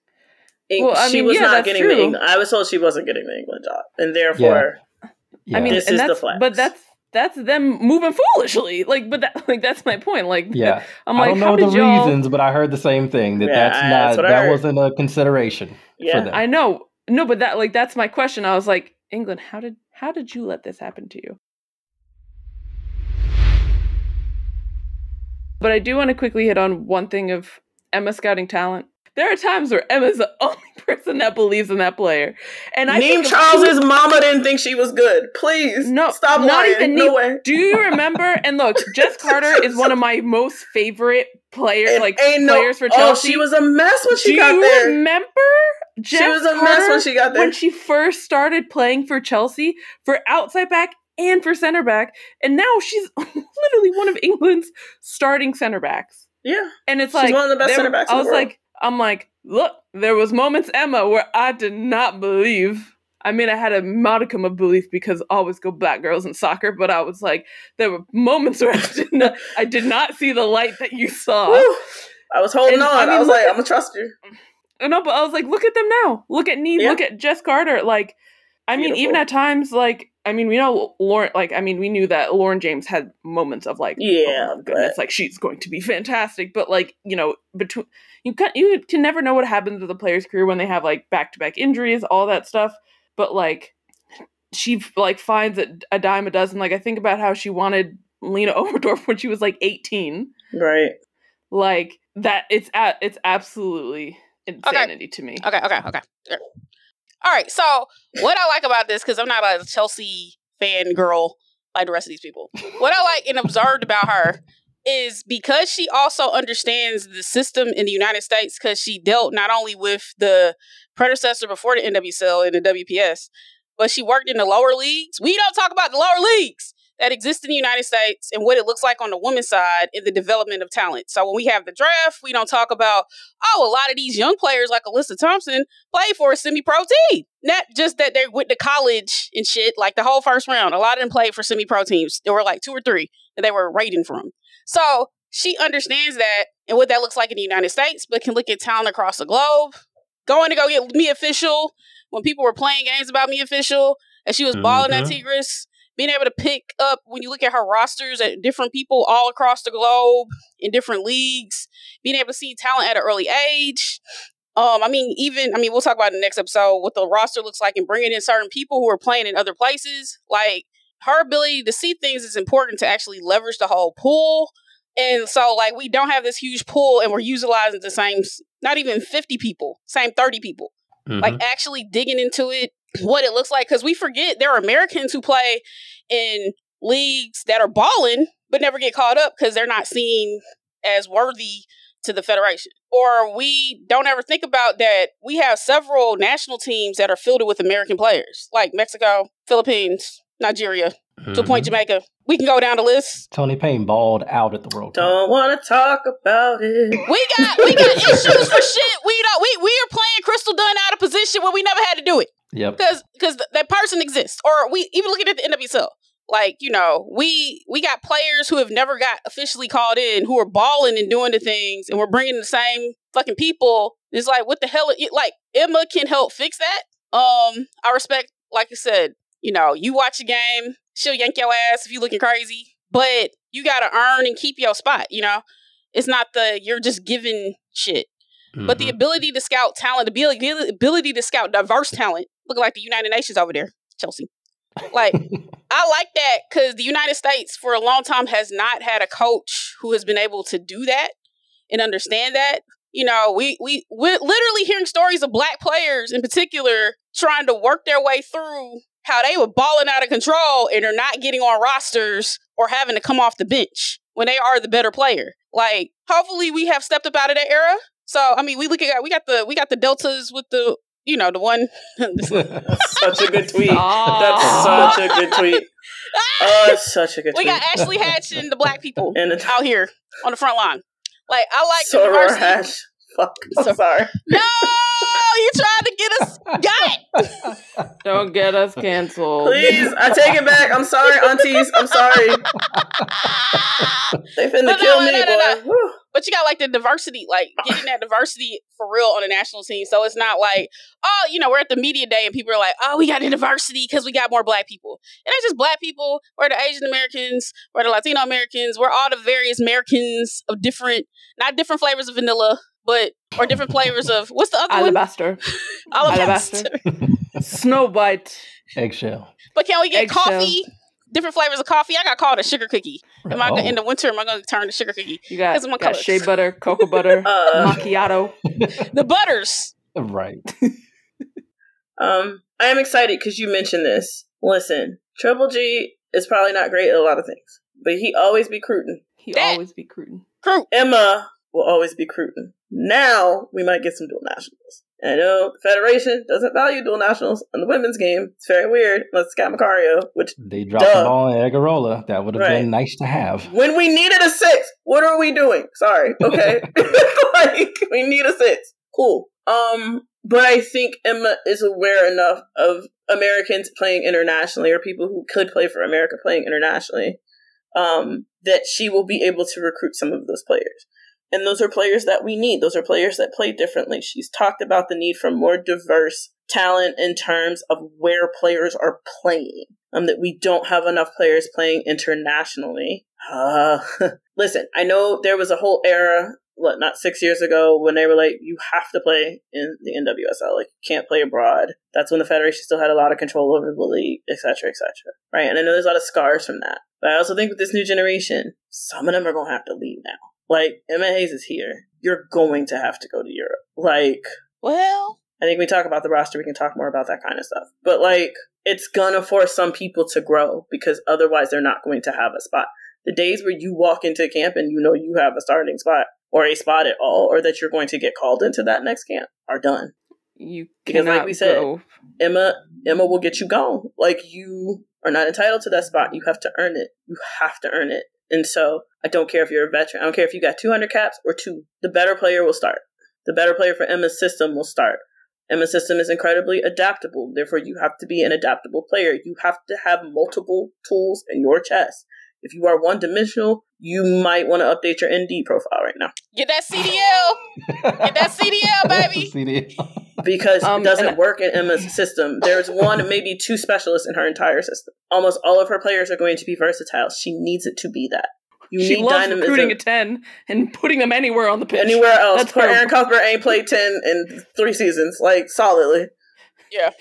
D: well, I mean, she was yeah, not getting true. the England. I was told she wasn't getting the England job, and therefore,
B: yeah. Yeah. I mean, this is the flex. But that's that's them moving foolishly. Like, but that, like that's my point. Like,
A: yeah, I'm like, I don't know the reasons, but I heard the same thing that yeah, that's not that's that wasn't a consideration.
B: Yeah, I know. No, but that like that's my question. I was like, England, how did how did you let this happen to you? But I do want to quickly hit on one thing of Emma scouting talent. There are times where Emma's the only person that believes in that player. And I
D: name Charles's mama didn't think she was good. Please, no, stop not lying. Even no way.
B: Do you remember? And look, Jess Carter is one of my most favorite players, and, like players no, for oh, Chelsea.
D: Oh, she was a mess when she Do got there.
B: Do you remember?
D: Jess she was a Carter, mess when she got there.
B: When she first started playing for Chelsea for outside back and for center back, and now she's literally one of England's starting center backs.
D: Yeah,
B: and it's she's like
D: one of the best center backs. I was
B: like, I'm like, look, there was moments, Emma, where I did not believe. I mean, I had a modicum of belief because always go black girls in soccer, but I was like, there were moments where I did not, I did not see the light that you saw.
D: Woo! I was holding and, on. I, mean, I was like, at, I'm gonna trust you.
B: No, but I was like, look at them now. Look at Niamh. Yeah. Look at Jess Carter. Like, I Beautiful. mean, even at times, like, I mean, we know Lauren. Like, I mean, we knew that Lauren James had moments of like, oh
D: yeah,
B: oh goodness, like she's going to be fantastic. But like, you know, between you can you can never know what happens with a player's career when they have like back to back injuries, all that stuff. But like, she like finds it a dime a dozen. Like, I think about how she wanted Lena Oberdorf when she was like eighteen,
D: right?
B: Like that. It's at it's absolutely insanity okay. to me.
C: Okay, okay, okay. All right. So what I like about this, because I'm not a Chelsea fan girl like the rest of these people. What I like and observed about her is because she also understands the system in the United States because she dealt not only with the predecessor before the NWSL and the WPS, but she worked in the lower leagues. We don't talk about the lower leagues that exists in the United States and what it looks like on the women's side in the development of talent. So when we have the draft, we don't talk about, oh, a lot of these young players like Alyssa Thompson play for a semi-pro team. Not just that they went to college and shit, like the whole first round. A lot of them played for semi-pro teams. There were like two or three that they were rating from. So she understands that and what that looks like in the United States, but can look at talent across the globe. Going to go get Mia Fishel when people were playing games about Mia Fishel, and she was balling mm-hmm. at Tigres being able to pick up when you look at her rosters at different people all across the globe in different leagues, being able to see talent at an early age. Um, I mean, even I mean, we'll talk about in the next episode what the roster looks like and bringing in certain people who are playing in other places. Like her ability to see things is important to actually leverage the whole pool. And so, like, we don't have this huge pool, and we're utilizing the same, not even fifty people, same thirty people. Mm-hmm. Like, actually digging into it, what it looks like because we forget there are Americans who play in leagues that are balling but never get caught up because they're not seen as worthy to the federation. Or we don't ever think about that we have several national teams that are filled with American players, like Mexico, Philippines, Nigeria, mm-hmm. to point Jamaica. We can go down the list.
A: Toni Payne balled out at the World
D: Cup. Don't want to talk about it.
C: We got we got issues for shit. We don't we we are playing Crystal Dunn out of position when we never had to do it.
A: Yep.
C: Because because that person exists. Or we even looking at the NWSL. Like, you know, we we got players who have never got officially called in who are balling and doing the things and we're bringing the same fucking people. It's like what the hell like Emma can help fix that. Um I respect like I said, you know, you watch a game, she'll yank your ass if you looking crazy, but you got to earn and keep your spot, you know? It's not the you're just giving shit. Mm-hmm. But the mm-hmm. ability to scout talent, the ability to scout diverse talent looking like the United Nations over there, Chelsea. Like, I like that because the United States for a long time has not had a coach who has been able to do that and understand that. You know, we we we're literally hearing stories of black players in particular trying to work their way through how they were balling out of control and are not getting on rosters or having to come off the bench when they are the better player. Like, hopefully we have stepped up out of that era. So I mean, we look at we got the we got the deltas with the you know, the one.
D: such a good tweet. Oh, That's such a good tweet. Oh, such a good tweet.
C: we
D: tweet.
C: got Ashley Hatch and the black people the, out here on the front line. Like, I like Soror.
D: Hatch. Fuck. I'm so, sorry.
C: No, Oh, you trying to get us got
B: it. Don't get us canceled.
D: Please, I take it back. I'm sorry, aunties. I'm sorry. they finna kill no, me, no, boy.
C: But you got like the diversity, like getting that diversity for real on the national team. So it's not like, oh, you know, we're at the media day and people are like, oh, we got the diversity because we got more black people. And it's just black people. We're the Asian Americans. We're the Latino Americans. We're all the various Americans of different, not different flavors of vanilla, but or different flavors of what's the other
B: alabaster.
C: one? Alabaster.
B: Alabaster. Snowbite.
A: Eggshell.
C: But can we get Eggshell. coffee? different flavors of coffee. I got called a sugar cookie. Am I oh. in the winter? Am I going to turn to sugar cookie?
B: You got, got shea butter, cocoa butter, uh, macchiato,
C: the butters.
A: Right.
D: um, I am excited because you mentioned this. Listen, Triple G is probably not great at a lot of things, but he always be crutin.
B: He that. always be crutin.
C: Crute.
D: Emma will always be crutin. Now we might get some dual nationals. I know the Federation doesn't value dual nationals in the women's game. It's very weird, unless it's Kat Macario, which
A: they dropped duh. the ball in Agarola. That would have right. been nice to have.
D: When we needed a six, what are we doing? Sorry, okay, like we need a six. Cool. Um, but I think Emma is aware enough of Americans playing internationally, or people who could play for America playing internationally, um, that she will be able to recruit some of those players. And those are players that we need. Those are players that play differently. She's talked about the need for more diverse talent in terms of where players are playing. Um, that we don't have enough players playing internationally. Uh, listen, I know there was a whole era, what, not six years ago, when they were like, you have to play in the NWSL. Like, you can't play abroad. That's when the Federation still had a lot of control over the league, etc., etc. Right? And I know there's a lot of scars from that. But I also think with this new generation, some of them are going to have to leave now. Like Emma Hayes is here. You're going to have to go to Europe. Like,
C: well,
D: I think we talk about the roster, we can talk more about that kind of stuff. But like, it's gonna force some people to grow because otherwise they're not going to have a spot. The days where you walk into camp and you know you have a starting spot or a spot at all, or that you're going to get called into that next camp, are done.
B: You
D: because, like we said, go. Emma, Emma will get you gone. Like you are not entitled to that spot. You have to earn it. You have to earn it. And so I don't care if you're a veteran. I don't care if you got 200 caps or two. The better player will start. The better player for Emma's system will start. Emma's system is incredibly adaptable. Therefore, you have to be an adaptable player. You have to have multiple tools in your chest. If you are one dimensional, you might want to update your ND profile right now.
C: Get that CDL. Get that CDL, baby.
D: CDL. Because um, it doesn't work in Emma's system. There's one, maybe two specialists in her entire system. Almost all of her players are going to be versatile. She needs it to be that.
B: You she need loves dynamism. recruiting a ten and putting them anywhere on the pitch.
D: Anywhere else. That's Erin Cuthbert ain't played ten in three seasons, like solidly.
C: Yeah.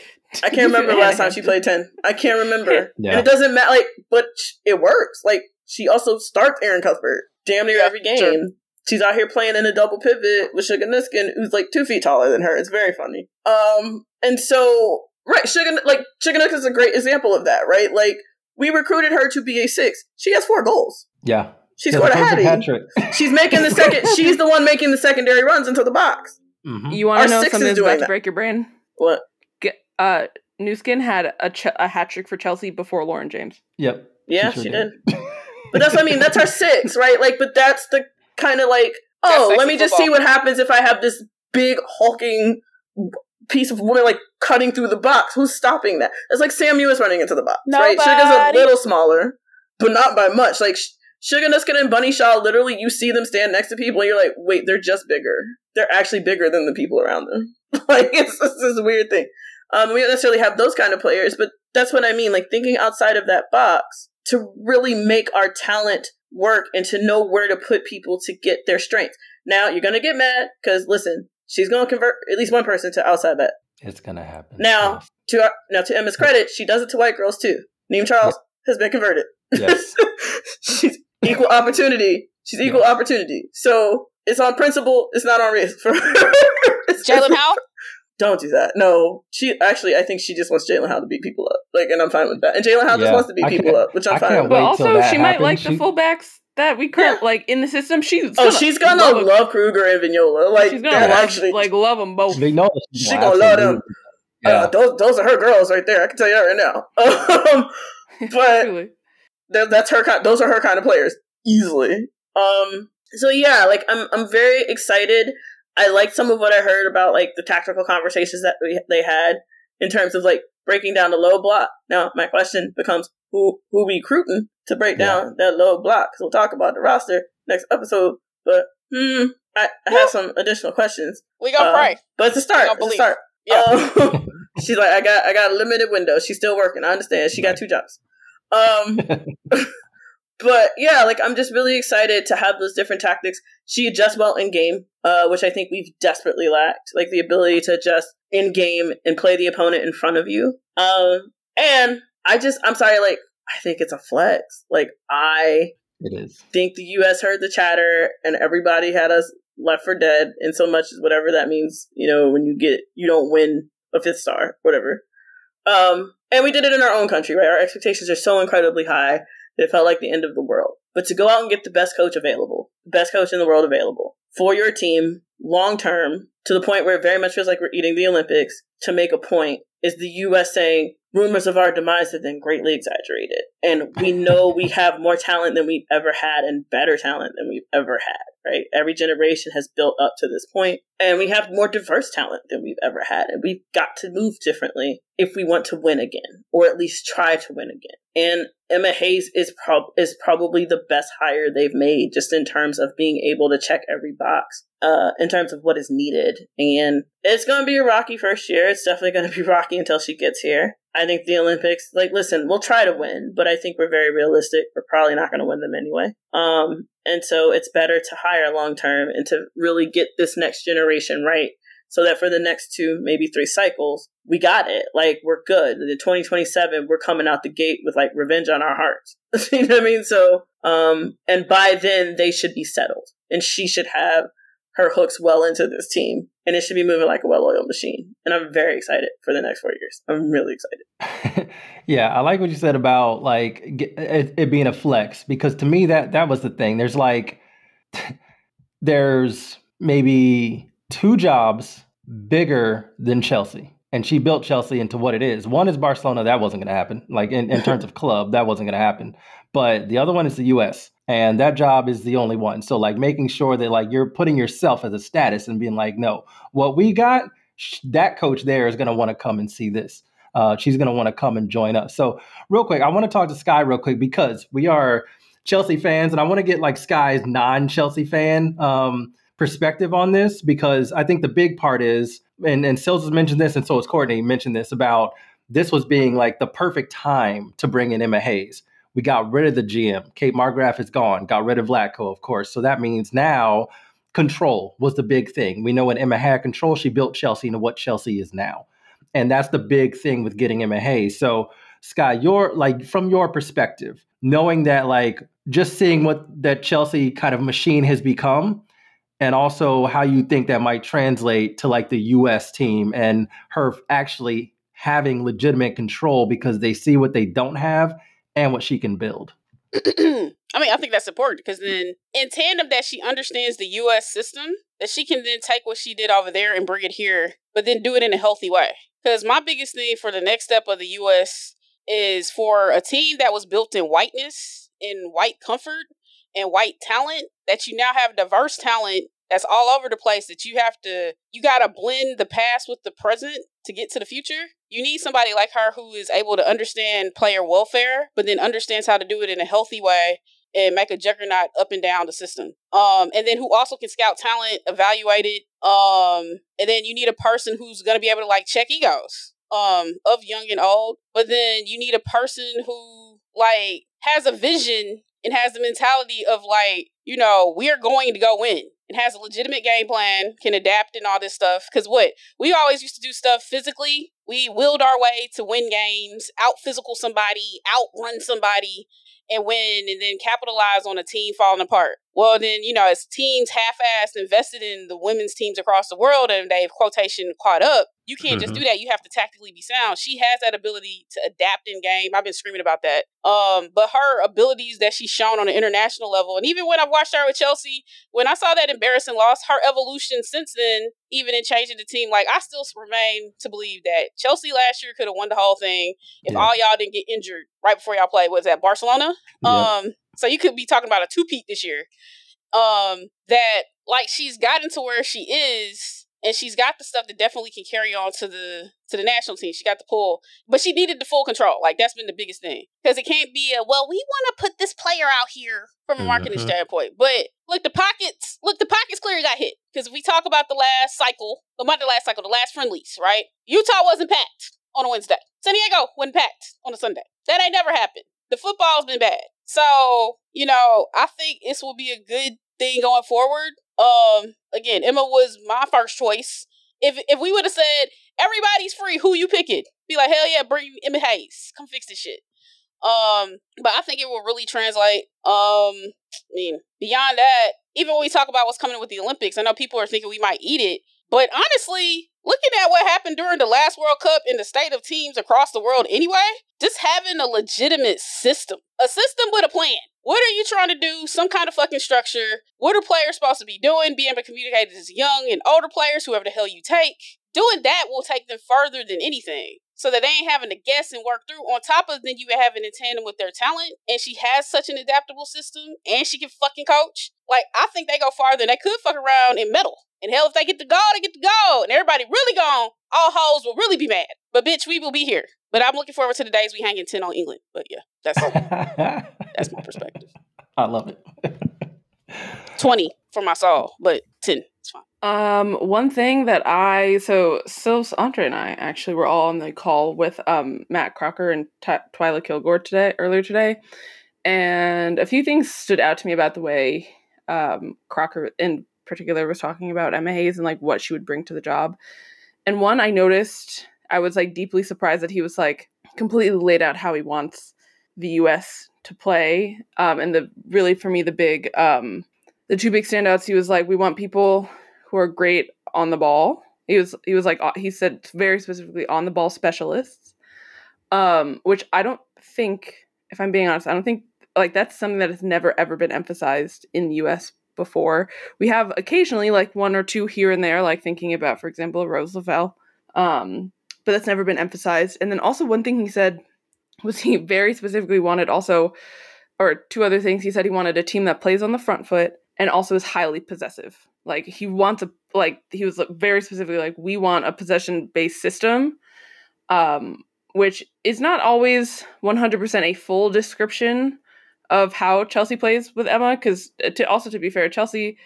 D: I can't remember last time she played ten. I can't remember. Yeah. And it doesn't matter. Like, but it works. Like she also starts Erin Cuthbert damn near yeah, every game. Sure. She's out here playing in a double pivot with Sjoeke Nüsken, who's like two feet taller than her. It's very funny. Um, and so right, Sjoeke like Sjoeke is a great example of that. Right, like we recruited her to be a six. She has four goals.
A: Yeah.
D: She's scored a hattie. She's making the second. she's the one making the secondary runs into the box.
B: Mm-hmm. You want to know something that's about to break your brain?
D: What?
B: Get, uh, Nüsken had a, ch- a hat trick for Chelsea before Lauren James.
A: Yep.
D: Yeah, she, sure she did. but that's what I mean. That's our six, right? Like, but that's the kind of like, oh, let me just see what happens if I have this big hulking piece of woman like cutting through the box. Who's stopping that? It's like Sam Mewis running into the box, Nobody. right? Sjoeke's a little smaller, but not by much. Like Sjoeke Nüsken and Bunny Shaw, literally, you see them stand next to people, and you're like, wait, they're just bigger. They're actually bigger than the people around them. like, it's, it's this weird thing. Um, we don't necessarily have those kind of players, but that's what I mean. Like, thinking outside of that box to really make our talent work and to know where to put people to get their strength. Now, you're going to get mad because, listen, she's going to convert at least one person to outside bet.
A: It's going to happen.
D: Now, yes. to our, now to Emma's credit, she does it to white girls too. Niamh Charles has been converted. Yes. she's equal opportunity. She's equal yeah. opportunity. So it's on principle. It's not on risk for her.
C: Jaelin Howell.
D: Don't do that. No, she actually. I think she just wants Jaelin Howell to beat people up. Like, and I'm fine with that. And Jaelin Howell yeah. just wants to beat people up, which I'm I fine with.
B: But also, she might like she... the fullbacks that we current yeah. like in the system. She's
D: oh, she's gonna love, love Krueger and Vignola. Like she's
B: gonna love, actually like love them both.
A: They know
D: she gonna love them. Yeah. Uh, those those are her girls right there. I can tell you that right now. um, but that's her kind. Those are her kind of players easily. Um. So yeah, like I'm I'm very excited. I like some of what I heard about like the tactical conversations that we, they had in terms of like breaking down the low block. Now my question becomes who who recruiting to break down yeah. that low block? Because we'll talk about the roster next episode. But hmm, I, I have some additional questions.
C: We gonna uh, pray,
D: but it's a start. It's a start. Yeah. Um, she's like, I got I got a limited window. She's still working. I understand. She got two jobs. Um, but yeah, like I'm just really excited to have those different tactics. She adjusts well in game, uh, which I think we've desperately lacked, like the ability to adjust in game and play the opponent in front of you. Um, and I just, I'm sorry, like I think it's a flex. Like I,
A: it is.
D: Think the U.S. heard the chatter and everybody had us left for dead, in so much as whatever that means. You know, when you get, you don't win a fifth star, whatever. Um, and we did it in our own country, right? Our expectations are so incredibly high it felt like the end of the world. But to go out and get the best coach available, the best coach in the world available for your team long term to the point where it very much feels like we're eating the Olympics to make a point is the US saying rumors of our demise have been greatly exaggerated. And we know we have more talent than we've ever had and better talent than we've ever had, right? Every generation has built up to this point, and we have more diverse talent than we've ever had. And we've got to move differently if we want to win again, or at least try to win again. And Emma Hayes is prob- is probably the best hire they've made just in terms of being able to check every box uh, in terms of what is needed. And it's going to be a rocky first year. It's definitely going to be rocky until she gets here. I think the Olympics, like, listen, we'll try to win, but I think we're very realistic. We're probably not going to win them anyway. Um, and so it's better to hire long term and to really get this next generation right so that for the next two, maybe three cycles, we got it. Like we're good. The 2027, we're coming out the gate with like revenge on our hearts. you know what I mean? So, um, and by then they should be settled and she should have her hooks well into this team, and it should be moving like a well-oiled machine. And I'm very excited for the next four years. I'm really excited.
A: yeah, I like what you said about like it, it being a flex because to me that that was the thing. There's like there's maybe two jobs bigger than Chelsea. And she built Chelsea into what it is. One is Barcelona, that wasn't going to happen. Like in, in terms of club, that wasn't going to happen. But the other one is the US and that job is the only one. So like making sure that like you're putting yourself as a status and being like no what we got that coach there is going to want to come and see this. Uh, she's going to want to come and join us. So real quick i want to talk to Skye real quick because we are chelsea fans and i want to get like Skye's non-chelsea fan um, perspective on this because i think the big part is and, and Sylvs has mentioned this and so has courtney mentioned this about this was being like the perfect time to bring in emma hayes we got rid of the GM. Kate Markgraf is gone. Got rid of Vlatko, of course. So that means now control was the big thing. We know when Emma had control, she built Chelsea into what Chelsea is now. And that's the big thing with getting Emma Hayes. So Skye, your like from your perspective, knowing that like just seeing what that Chelsea kind of machine has become, and also how you think that might translate to like the US team and her actually having legitimate control because they see what they don't have and what she can build.
C: I mean, I think that's important because then, in tandem, that she understands the U.S. system, that she can then take what she did over there and bring it here, but then do it in a healthy way. Because my biggest thing for the next step of the U.S. is for a team that was built in whiteness, in white comfort, and white talent, that you now have diverse talent that's all over the place that you have to you got to blend the past with the present to get to the future. You need somebody like her who is able to understand player welfare but then understands how to do it in a healthy way and make a juggernaut up and down the system. Um and then who also can scout talent evaluate it um and then you need a person who's going to be able to like check egos um of young and old but then you need a person who like has a vision and has the mentality of like you know we're going to go win and has a legitimate game plan, can adapt and all this stuff. Because what we always used to do stuff physically, we willed our way to win games, out physical somebody, outrun somebody, and win, and then capitalize on a team falling apart. Well, then you know, as teams half-assed invested in the women's teams across the world, and they've quotation caught up, you can't mm-hmm. just do that. You have to tactically be sound. She has that ability to adapt in game. I've been screaming about that. Um, but her abilities that she's shown on an international level, and even when I've watched her with Chelsea, when I saw that embarrassing loss, her evolution since then, even in changing the team, like I still remain to believe that Chelsea last year could have won the whole thing if yeah. all y'all didn't get injured right before y'all played. Was that Barcelona? Yeah. Um, so you could be talking about a two peat this year. Um, that like she's gotten to where she is and she's got the stuff that definitely can carry on to the to the national team. She got the pull, but she needed the full control. Like that's been the biggest thing because it can't be a well. We want to put this player out here from a marketing mm-hmm. standpoint, but look, the pockets look the pockets clearly got hit because if we talk about the last cycle, not the last cycle, the last friendlies, right? Utah wasn't packed on a Wednesday. San Diego wasn't packed on a Sunday. That ain't never happened. The football's been bad, so you know I think this will be a good thing going forward um, again, Emma was my first choice. If if we would have said everybody's free, who you picking? Be like, hell yeah, bring Emma Hayes. Come fix this shit. Um, but I think it will really translate. Um, I mean, beyond that, even when we talk about what's coming with the Olympics, I know people are thinking we might eat it, but honestly, looking at what happened during the last World Cup in the state of teams across the world anyway, just having a legitimate system, a system with a plan. What are you trying to do? Some kind of fucking structure. What are players supposed to be doing? Being able to communicate as young and older players, whoever the hell you take. Doing that will take them further than anything. So that they ain't having to guess and work through. On top of then you having in tandem with their talent. And she has such an adaptable system and she can fucking coach. Like, I think they go farther and they could fuck around in medal. And hell, if they get the go, they get the go. And everybody really gone, all hoes will really be mad. But bitch, we will be here. But I'm looking forward to the days we hang in 10 on England. But yeah, that's that's my perspective.
A: I love it.
C: 20 for my soul, but 10 it's fine.
B: Um, one thing that I so Sylvs Andre and I actually were all on the call with um Matt Crocker and T- Twyla Kilgore today earlier today, and a few things stood out to me about the way um Crocker in particular was talking about Emma Hayes and like what she would bring to the job. And one I noticed I was like deeply surprised that he was like completely laid out how he wants the US to play. Um, and the really for me the big um, the two big standouts he was like we want people who are great on the ball. He was he was like he said very specifically on the ball specialists, um, which I don't think, if I'm being honest, I don't think like that's something that has never ever been emphasized in the U.S. before. We have occasionally like one or two here and there, like thinking about, for example, Rose Lavelle, um, but that's never been emphasized. And then also one thing he said was he very specifically wanted also, or two other things he said he wanted a team that plays on the front foot and also is highly possessive. Like he wants a like he was very specifically like we want a possession based system, um, which is not always one hundred percent a full description of how Chelsea plays with Emma. Because uh, to also to be fair, Chelsea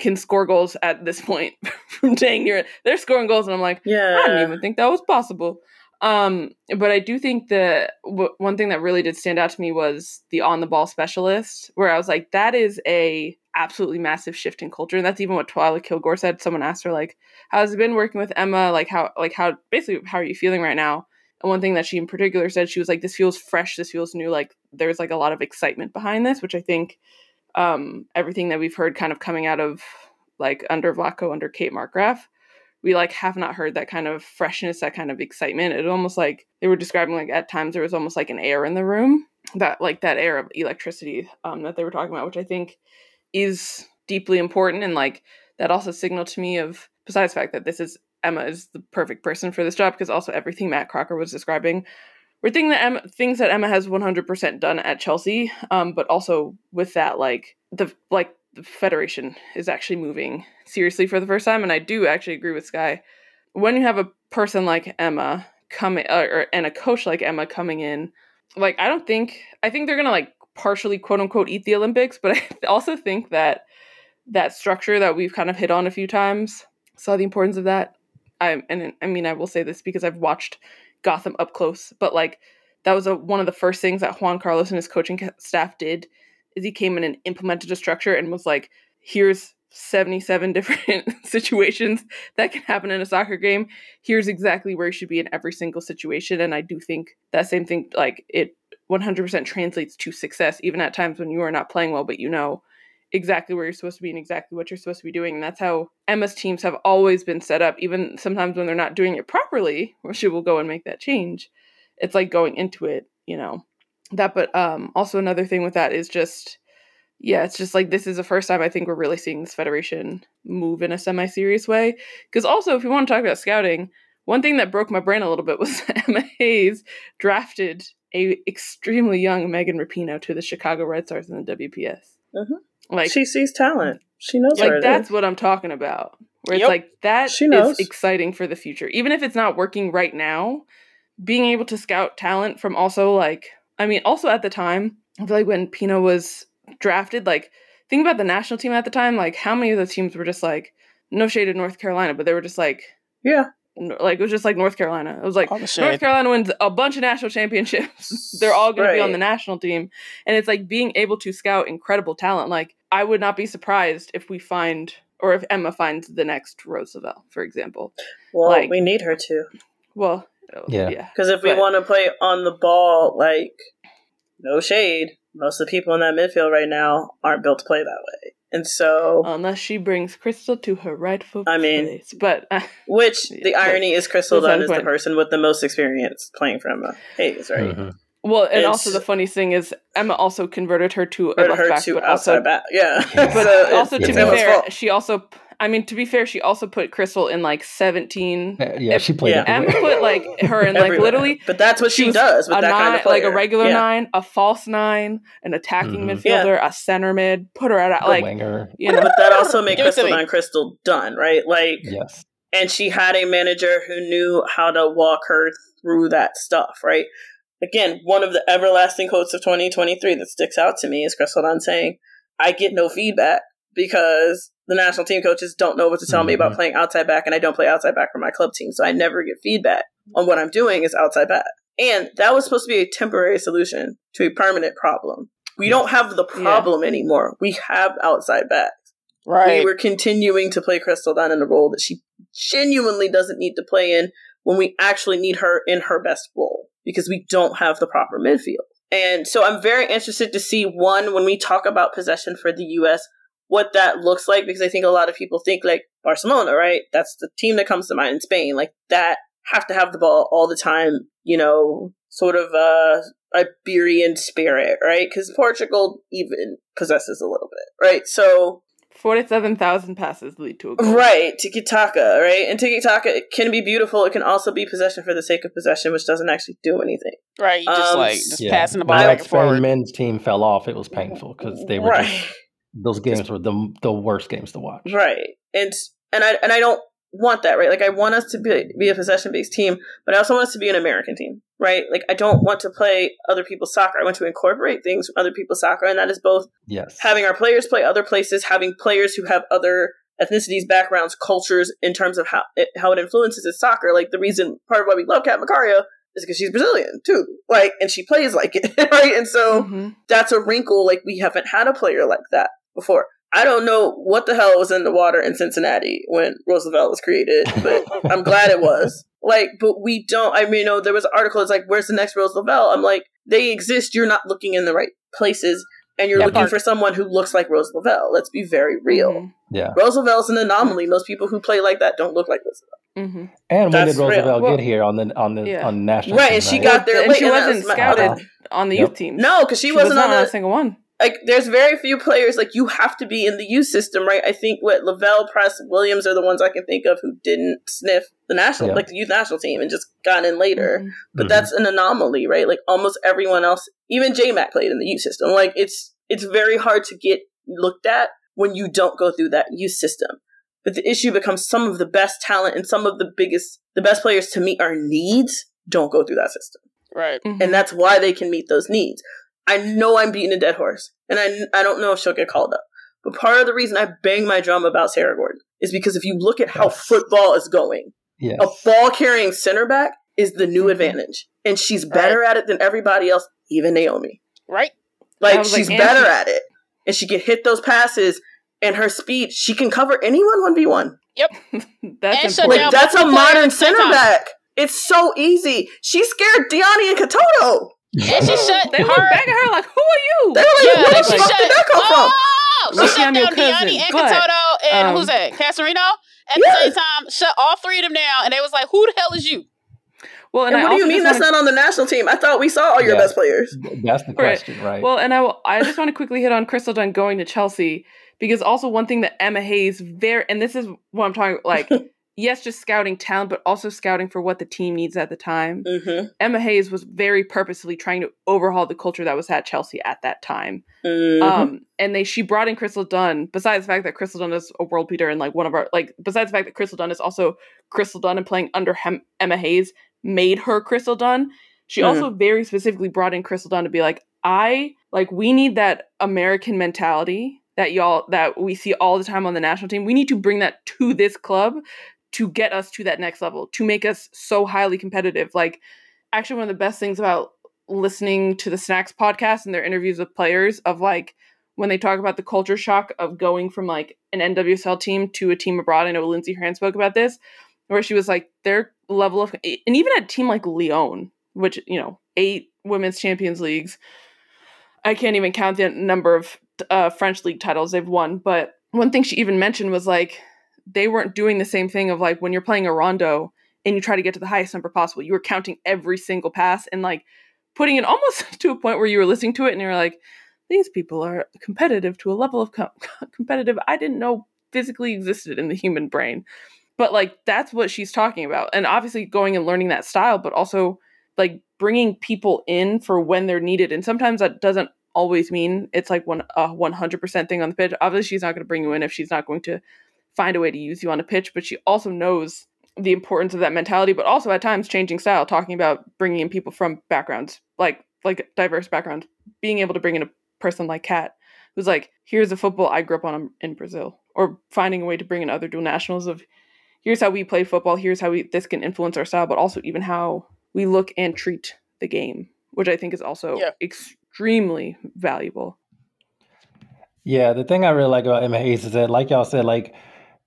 B: can score goals at this point from dang near they're scoring goals and I'm like yeah I didn't even think that was possible um, but I do think that w- one thing that really did stand out to me was the on the ball specialist, where I was like, that is a absolutely massive shift in culture, and that's even what Twyla Kilgore said. Someone asked her like, "How has it been working with Emma? Like how like how basically how are you feeling right now?" And one thing that she in particular said, she was like, "This feels fresh. This feels new. Like there's like a lot of excitement behind this," which I think um, everything that we've heard kind of coming out of like under Vlatko, under Kate Markgraf we like have not heard that kind of freshness, that kind of excitement. It almost like they were describing like at times there was almost like an air in the room that like that air of electricity um, that they were talking about, which I think is deeply important and like that also signaled to me of besides the fact that this is Emma is the perfect person for this job because also everything Matt Crocker was describing were things that Emma things that Emma has 100% done at Chelsea um, but also with that like the like the Federation is actually moving seriously for the first time. And I do actually agree with Skye. When you have a person like Emma coming, uh, or, and a coach like Emma coming in, like, I don't think, I think they're to like partially quote unquote eat the Olympics, but I also think that that structure that we've kind of hit on a few times saw the importance of that. I and I mean I will say this because I've watched Gotham up close, but like that was a, one of the first things that Juan Carlos and his coaching staff did is he came in and implemented a structure and was like, here's 77 different situations that can happen in a soccer game. Here's exactly where you should be in every single situation. And I do think that same thing, like it 100% translates to success, even at times when you are not playing well, but you know exactly where you're supposed to be and exactly what you're supposed to be doing. And that's how Emma's teams have always been set up, even sometimes when they're not doing it properly, where she will go and make that change. It's like going into it, you know, that but um also another thing with that is just yeah it's just like this is the first time i think we're really seeing this federation move in a semi-serious way because also if you want to talk about scouting one thing that broke my brain a little bit was emma hayes drafted a extremely young megan rapinoe to the chicago red stars in the wps
D: mm-hmm. Like she sees talent she knows
B: like that's what i'm talking about where yep. it's like that she knows. is exciting for the future even if it's not working right now being able to scout talent from also like I mean, also at the time, I feel like when Pinoe was drafted, like think about the national team at the time, like how many of those teams were just like no shade of North Carolina, but they were just like
D: yeah,
B: like it was just like North Carolina. It was like oh, North Carolina wins a bunch of national championships. They're all going right. to be on the national team, and it's like being able to scout incredible talent. Like I would not be surprised if we find or if Emma finds the next Rose Lavelle, for example.
D: Well, like, we need her to.
B: Well,
A: yeah.
D: Because if we want to play on the ball, like, no shade, most of the people in that midfield right now aren't built to play that way. And so.
B: Unless she brings Crystal to her rightful place. I mean, place. But. Uh,
D: which the irony is Crystal Dunn is the person with the most experience playing from Emma Hayes, right? Mm-hmm.
B: Well, and it's, also the funny thing is Emma also converted her to a left back,
D: but also back. yeah.
B: But so also to be fair, fault. she also I mean, to be fair, she also put Crystal in like 17.
A: Uh, yeah, she played. Yeah.
B: Emma put like her in like literally.
D: But that's what she, she does with that
B: nine,
D: kind of player.
B: Like a regular yeah. nine, a false nine, an attacking mm-hmm. midfielder, yeah. a center mid. Put her at like winger. You know,
D: but that also made Crystal nine Crystal Dunn right. Like
A: yes,
D: and she had a manager who knew how to walk her through that stuff. Right. Again, one of the everlasting quotes of 2023 that sticks out to me is Crystal Dunn saying, "I get no feedback because the national team coaches don't know what to tell mm-hmm. me about mm-hmm. playing outside back, and I don't play outside back for my club team, so I never get feedback on what I'm doing is outside back. And that was supposed to be a temporary solution to a permanent problem. We don't have the problem yeah. anymore. We have outside backs. Right. We were continuing to play Crystal Dunn in a role that she genuinely doesn't need to play in when we actually need her in her best role because we don't have the proper midfield. And so I'm very interested to see one, when we talk about possession for the US, what that looks like because I think a lot of people think like Barcelona, right? That's the team that comes to mind in Spain, like that have to have the ball all the time, you know, sort of uh Iberian spirit, right? Because Portugal even possesses a little bit, right? So
B: Forty-seven thousand passes lead to a goal.
D: Right, tiki taka, right? And tiki taka can be beautiful. It can also be possession for the sake of possession, which doesn't actually do anything.
C: Right, you just um, like just yeah. passing the ball back and forward.
A: men's team fell off. It was painful because they were right. just, those games were the the worst games to watch.
D: Right, and and I and I don't want that, right? Like I want us to be, be a possession based team, but I also want us to be an American team, right? Like I don't want to play other people's soccer. I want to incorporate things from other people's soccer, and that is both
A: yes
D: having our players play other places, having players who have other ethnicities, backgrounds, cultures in terms of how it, how it influences his soccer. Like the reason part of why we love Cat Macario is because she's Brazilian too, like, and she plays like it, right? And so mm-hmm. that's a wrinkle. Like we haven't had a player like that before. I don't know what the hell was in the water in Cincinnati when Rose Lavelle was created, but I'm glad it was. Like, but we don't. I mean, you know, there was an article. It's like, where's the next Rose Lavelle? I'm like, they exist. You're not looking in the right places, and you're looking part. for someone who looks like Rose Lavelle. Let's be very real.
A: Mm-hmm. Yeah,
D: Rose Lavelle's an anomaly. Most people who play like that don't look like Rose Lavelle.
A: Mm-hmm. And That's when did Rose Lavelle well, get here on the on the yeah. on the national?
D: Right,
A: team,
D: and she got there.
B: And she wasn't scouted on the yep. youth team.
D: No, because she, she, wasn't was on
B: a single one
D: like there's very few players like you have to be in the youth system, right? I think what Lavelle, Press, Williams are the ones I can think of who didn't sniff the national, yeah. like the youth national team, and just got in later. Mm-hmm. But mm-hmm. that's an anomaly, right? Like almost everyone else, even J Mac played in the youth system. Like it's it's very hard to get looked at when you don't go through that youth system. But the issue becomes some of the best talent and some of the biggest, the best players to meet our needs don't go through that system.
C: Right.
D: Mm-hmm. And that's why they can meet those needs. I know I'm beating a dead horse, and I, I don't know if she'll get called up. But part of the reason I bang my drum about Sarah Gorden is because if you look at how football is going,
A: yes.
D: a ball carrying center back is the new mm-hmm. advantage. And she's better right. at it than everybody else, even Naomi.
C: Right.
D: Like she's like, better at it. And she can hit those passes and her speed, she can cover anyone 1v1.
C: Yep.
B: that's
D: like, that's a modern center back. It's so easy. She scared Diani and Katoto.
C: And she shut
B: They her, look back at her like, who are you?
D: They were like, yeah, where the fuck did that come oh,
C: from? She shut down Diani and but, Katoto and um, who's that? Cascarino? At the same time, shut all three of them down, and they was like, who the hell is you?
D: Well, and, and what do you mean that's not on the national team? I thought we saw all your yeah, best players.
A: That's the question, right? right?
B: Well, and I, I just want to quickly hit on Crystal Dunn going to Chelsea because also one thing that Emma Hayes very, and this is what I'm talking like. yes, just scouting talent, but also scouting for what the team needs at the time.
D: Mm-hmm.
B: Emma Hayes was very purposefully trying to overhaul the culture that was at Chelsea at that time.
D: Mm-hmm.
B: Um, and they she brought in Crystal Dunn. Besides the fact that Crystal Dunn is a world beater and like one of our like, besides the fact that Crystal Dunn is also Crystal Dunn and playing under Hem- Emma Hayes made her Crystal Dunn. She mm-hmm. also very specifically brought in Crystal Dunn to be like, I like we need that American mentality that y'all that we see all the time on the national team. We need to bring that to this club to get us to that next level, to make us so highly competitive. Like, actually, one of the best things about listening to the Snacks podcast and their interviews with players of like when they talk about the culture shock of going from like an NWSL team to a team abroad. I know Lindsey Horan spoke about this, where she was like their level of, and even a team like Lyon, which you know, eight women's Champions Leagues. I can't even count the number of uh, French league titles they've won, but one thing she even mentioned was like they weren't doing the same thing of like when you're playing a rondo and you try to get to the highest number possible, you were counting every single pass and like putting it almost to a point where you were listening to it and you're like, these people are competitive to a level of com- competitive I didn't know physically existed in the human brain. But like that's what she's talking about. And obviously going and learning that style, but also like bringing people in for when they're needed. And sometimes that doesn't always mean it's like one a 100% thing on the pitch. Obviously she's not going to bring you in if she's not going to find a way to use you on a pitch, but she also knows the importance of that mentality, but also at times changing style, talking about bringing in people from backgrounds like like diverse backgrounds, being able to bring in a person like Kat, who's like, here's a football I grew up on in Brazil, or finding a way to bring in other dual nationals of, here's how we play football, here's how we this can influence our style, but also even how we look and treat the game, which I think is also yeah. extremely valuable.
A: Yeah, the thing I really like about Emma Hayes is that, like y'all said, like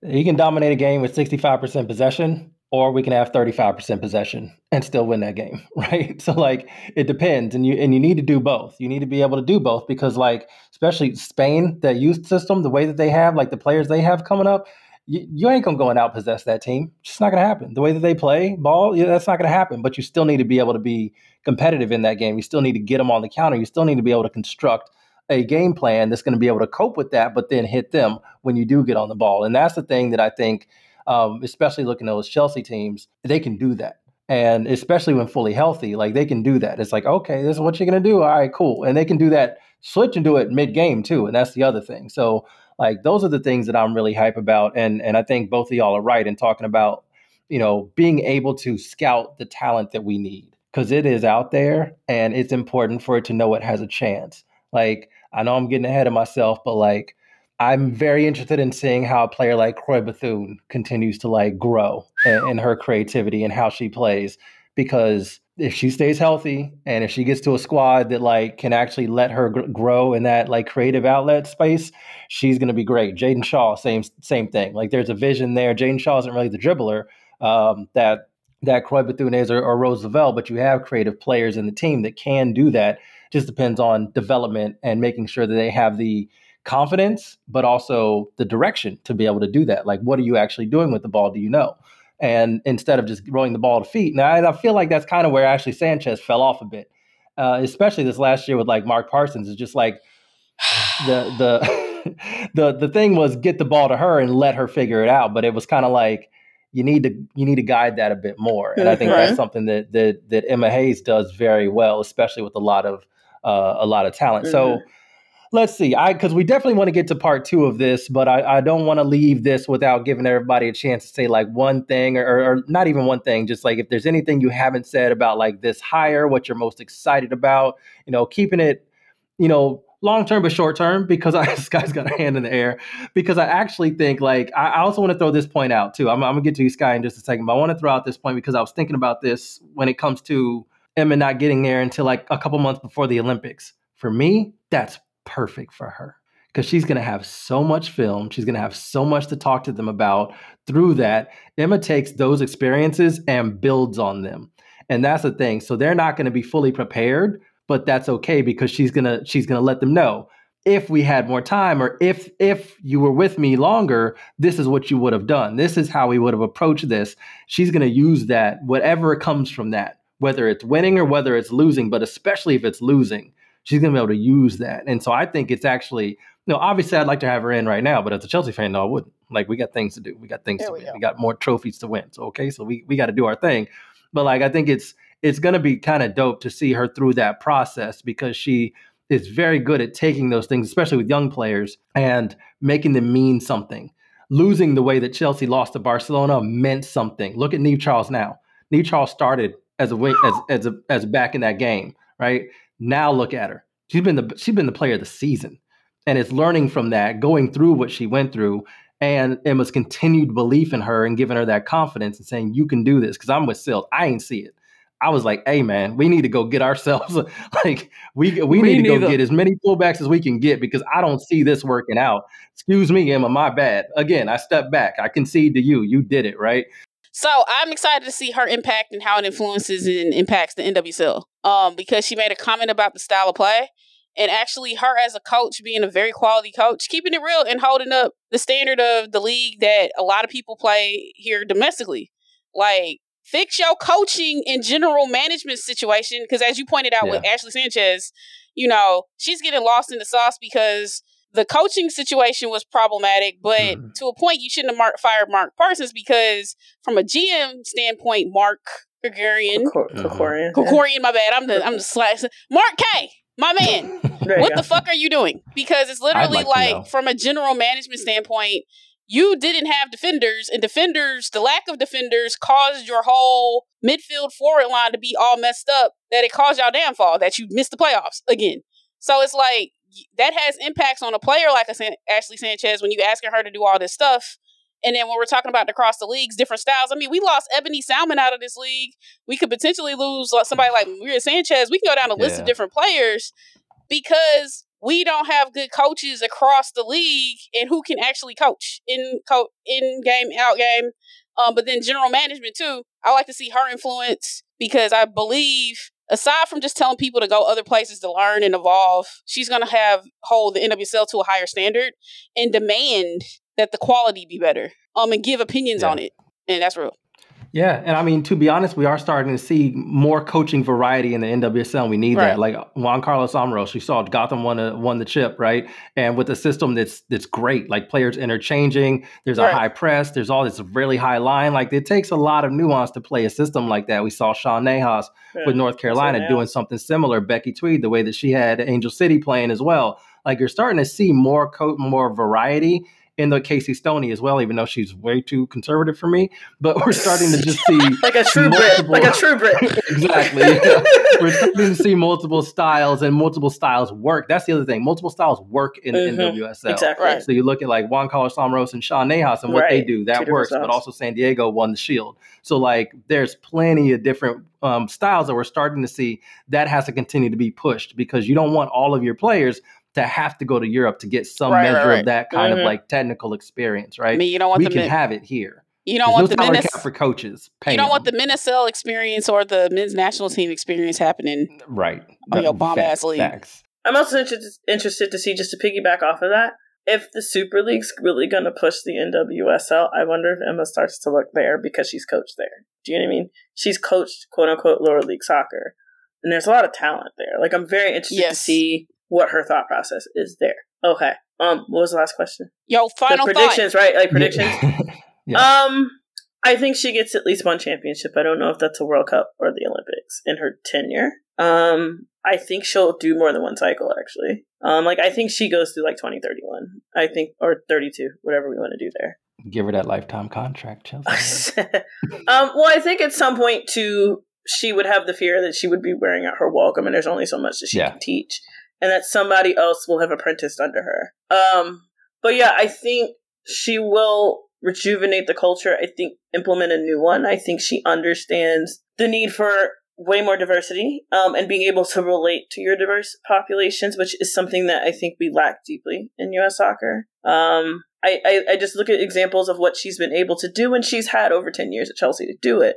A: he can dominate a game with 65% possession, or we can have 35% possession and still win that game, right? So like it depends and you and you need to do both. You need to be able to do both because like especially Spain, that youth system, the way that they have, like the players they have coming up, you, you ain't gonna go and out possess that team. It's just not gonna happen. The way that they play ball, yeah, that's not gonna happen. But you still need to be able to be competitive in that game. You still need to get them on the counter. You still need to be able to construct a game plan that's going to be able to cope with that, but then hit them when you do get on the ball. And that's the thing that I think um, especially looking at those Chelsea teams, they can do that. And especially when fully healthy, like they can do that. It's like, okay, this is what you're going to do. All right, cool. And they can do that, switch and do it mid game too. And that's the other thing. So, like, those are the things that I'm really hype about. And, and I think both of y'all are right in talking about, you know, being able to scout the talent that we need because it is out there and it's important for it to know it has a chance. Like, I know I'm getting ahead of myself, but like, I'm very interested in seeing how a player like Croix Bethune continues to like grow in, in, her creativity and how she plays. Because if she stays healthy and if she gets to a squad that like can actually let her gr- grow in that like creative outlet space, she's going to be great. Jaedyn Shaw, same same thing. Like there's a vision there. Jaedyn Shaw isn't really the dribbler um, that that Croix Bethune is or, or Rose Lavelle, but you have creative players in the team that can do that. Just depends on development and making sure that they have the confidence, but also the direction to be able to do that. Like, what are you actually doing with the ball? Do you know? And instead of just rolling the ball to feet. Now, I feel like that's kind of where Ashley Sanchez fell off a bit, uh, especially this last year with like Mark Parsons. Is just like the the the the thing was get the ball to her and let her figure it out. But it was kind of like you need to you need to guide that a bit more. And I think that's something that that that Emma Hayes does very well, especially with a lot of uh, a lot of talent. Mm-hmm. So let's see. I because we definitely want to get to part two of this, but I, I don't want to leave this without giving everybody a chance to say like one thing or, or, not even one thing. Just like if there's anything you haven't said about like this hire, what you're most excited about, you know, keeping it, you know, long term but short term because I this guy's got a hand in the air because I actually think like I, I also want to throw this point out too. I'm, I'm gonna get to you, Skye, in just a second, but I want to throw out this point because I was thinking about this when it comes to Emma not getting there until like a couple months before the Olympics. For me, that's perfect for her because she's going to have so much film. She's going to have so much to talk to them about. Through that, Emma takes those experiences and builds on them. And that's the thing. So they're not going to be fully prepared, but that's okay because she's going to she's going to let them know if we had more time or if if you were with me longer, this is what you would have done. This is how we would have approached this. She's going to use that whatever comes from that, whether it's winning or whether it's losing, but especially if it's losing she's going to be able to use that. And so I think it's actually, you know, obviously I'd like to have her in right now, but as a Chelsea fan, no, I wouldn't. Like we got things to do. We got things there to we win. Go. We got more trophies to win. So okay, so we we got to do our thing. But like I think it's it's going to be kind of dope to see her through that process because she is very good at taking those things, especially with young players, and making them mean something. Losing the way that Chelsea lost to Barcelona meant something. Look at Niamh Charles now. Niamh Charles started as a wing as as a as back in that game, right? Now look at her. She's been the she's been the player of the season, and it's learning from that, going through what she went through, and Emma's continued belief in her and giving her that confidence and saying you can do this. Because I'm with Sil, I ain't see it. I was like, hey man, we need to go get ourselves like we we, we need to go get as many fullbacks as we can get because I don't see this working out. Excuse me, Emma, my bad. Again, I step back. I concede to you. You did it, right?
C: So I'm excited to see her impact and how it influences and impacts the NWSL. Um, because she made a comment about the style of play, and actually her as a coach being a very quality coach, keeping it real and holding up the standard of the league that a lot of people play here domestically. Like fix your coaching and general management situation because as you pointed out yeah. with Ashley Sanchez, you know she's getting lost in the sauce because the coaching situation was problematic, but mm-hmm. to a point, you shouldn't have Mark, fired Mark Parsons because, from a GM standpoint, Mark Gregorian, Krikorian, Krikorian, my bad, I'm the I'm the slash Mark K, my man. what the fuck are you doing? Because it's literally like, like from a general management standpoint, you didn't have defenders, and defenders, the lack of defenders caused your whole midfield forward line to be all messed up. That it caused y'all downfall. That you missed the playoffs again. So it's like that has impacts on a player like a San- Ashley Sanchez when you asking her to do all this stuff. And then when we're talking about across the leagues, different styles. I mean, we lost Ebony Salmon out of this league. We could potentially lose somebody like Maria Sanchez. We can go down a list yeah. of different players because we don't have good coaches across the league and who can actually coach in co- in game out game Um, but then general management too. I like to see her influence because I believe aside from just telling people to go other places to learn and evolve, she's going to have hold the NWSL to a higher standard and demand that the quality be better. Um, and give opinions yeah. on it, and that's real.
A: Yeah, and I mean to be honest, we are starting to see more coaching variety in the NWSL. We need right. that. Like Juan Carlos Amorós, you saw Gotham won a, won the chip, right? And with a system that's that's great, like players interchanging. There's right. a high press. There's all this really high line. Like it takes a lot of nuance to play a system like that. We saw Sean Nahas yeah. with North Carolina doing something similar. Becki Tweed, the way that she had Angel City playing as well. Like you're starting to see more co- more variety in the Casey Stoney as well, even though she's way too conservative for me. But we're starting to just see
D: like a true multiple, Brit, like a true Brit.
A: exactly. Yeah. We're starting to see multiple styles and multiple styles work. That's the other thing. Multiple styles work in mm-hmm. NWSL.
D: Exactly. Right.
A: So you look at like Juan Carlos Amorós and Sean Nahas and what right. they do. That Two works. But also San Diego won the Shield. So like there's plenty of different um, styles that we're starting to see. That has to continue to be pushed because you don't want all of your players to have to go to Europe to get some right, measure right, of that kind mm-hmm. of like technical experience, right? I
C: mean, you don't want
A: we
C: the
A: can min- have it here.
C: You don't want
A: no
C: the men's
A: for coaches.
C: You don't them. want the men's MNSL experience or the men's national team experience happening,
A: right?
C: On your bomb ass league. Facts.
D: I'm also interested interested to see just to piggyback off of that. If the Super League's really going to push the NWSL, I wonder if Emma starts to look there because she's coached there. Do you know what I mean? She's coached quote unquote lower league soccer, and there's a lot of talent there. Like I'm very interested yes. to see what her thought process is there. Okay. Um, what was the last question?
C: Yo, final
D: the predictions,
C: thought.
D: right? Like predictions. yeah. Um, I think she gets at least one championship. I don't know if that's a World Cup or the Olympics in her tenure. Um, I think she'll do more than one cycle actually. Um, like I think she goes through like twenty thirty one. I think or thirty two, whatever we want to do there.
A: Give her that lifetime contract, Chelsea.
D: um, well, I think at some point too, she would have the fear that she would be wearing out her welcome, and there's only so much that she yeah. can teach and that somebody else will have apprenticed under her. Um, but yeah, I think she will rejuvenate the culture. I think implement a new one. I think she understands the need for way more diversity um, and being able to relate to your diverse populations, which is something that I think we lack deeply in U.S. soccer. Um, I, I, I just look at examples of what she's been able to do, and she's had over 10 years at Chelsea to do it.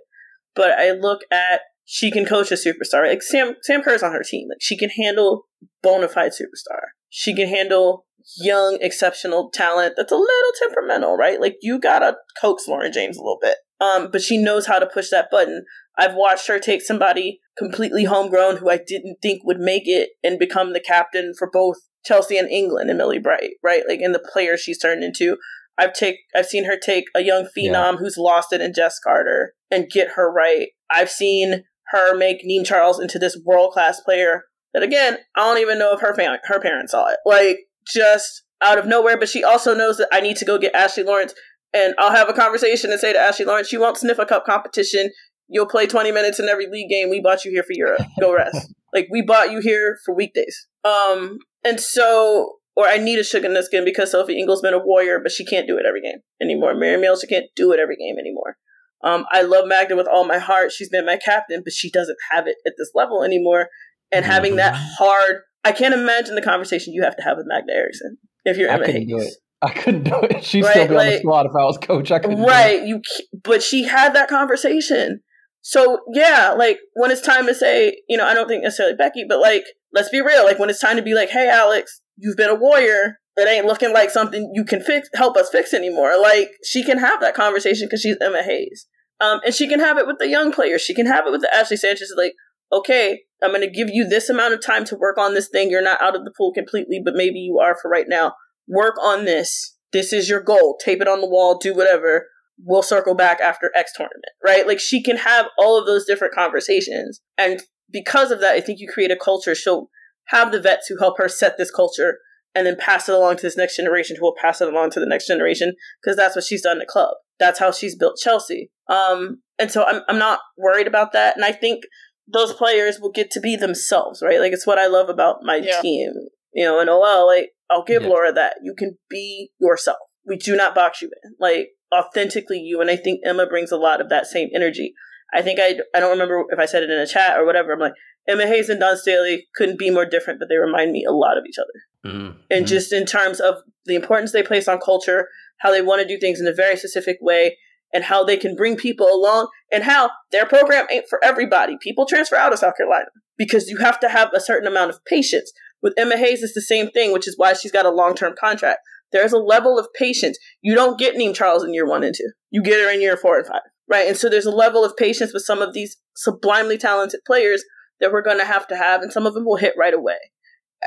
D: But I look at she can coach a superstar. Like Sam Sam Kerr's on her team. Like she can handle bona fide superstar. She can handle young, exceptional talent that's a little temperamental, right? Like you gotta coax Lauren James a little bit. Um, but she knows how to push that button. I've watched her take somebody completely homegrown who I didn't think would make it and become the captain for both Chelsea and England and Millie Bright, right? Like in the player she's turned into. I've take I've seen her take a young phenom yeah. who's lost it in Jess Carter and get her right. I've seen her make Niamh Charles into this world class player that again, I don't even know if her fam- her parents saw it. Like just out of nowhere, but she also knows that I need to go get Ashley Lawrence and I'll have a conversation and say to Ashley Lawrence, you won't sniff a cup competition. You'll play 20 minutes in every league game. We bought you here for Europe. Go rest. like we bought you here for weekdays. Um, and so, or I need a sugar in the skin because Sophie Ingle's been a warrior, but she can't do it every game anymore. Maren Mjelde, she can't do it every game anymore. Um, I love Magda with all my heart. She's been my captain, but she doesn't have it at this level anymore. And mm-hmm. having that hard, I can't imagine the conversation you have to have with Magda Eriksson if you're
A: I
D: Emma
A: couldn't Hayes. do it. I couldn't do it. She'd right? still be like, on the squad if I was coach. I couldn't.
D: Right, you. But she had that conversation. So yeah, like when it's time to say, you know, I don't think necessarily Becky, but like, let's be real. Like when it's time to be like, hey, Alex, you've been a warrior. It ain't looking like something you can fix, help us fix anymore. Like she can have that conversation because she's Emma Hayes. Um, and she can have it with the young players. She can have it with the Ashley Sanchez. Like, okay, I'm going to give you this amount of time to work on this thing. You're not out of the pool completely, but maybe you are for right now. Work on this. This is your goal. Tape it on the wall. Do whatever. We'll circle back after X tournament, right? Like she can have all of those different conversations. And because of that, I think you create a culture. She'll have the vets who help her set this culture and then pass it along to this next generation who will pass it along to the next generation because that's what she's done at club. That's how she's built Chelsea. Um, and so I'm I'm not worried about that. And I think those players will get to be themselves, right? Like it's what I love about my yeah. team. You know, and OL, like I'll give yeah. Laura that. You can be yourself. We do not box you in. Like authentically you. And I think Emma brings a lot of that same energy. I think I I don't remember if I said it in a chat or whatever. I'm like Emma Hayes and Dawn Staley couldn't be more different, but they remind me a lot of each other. Mm-hmm. And mm-hmm. just in terms of the importance they place on culture, how they want to do things in a very specific way, and how they can bring people along and how their program ain't for everybody. People transfer out of South Carolina because you have to have a certain amount of patience. With Emma Hayes, it's the same thing, which is why she's got a long term contract. There's a level of patience. You don't get Niamh Charles in year one and two. You get her in year four and five. Right. And so there's a level of patience with some of these sublimely talented players that we're going to have to have, and some of them will hit right away.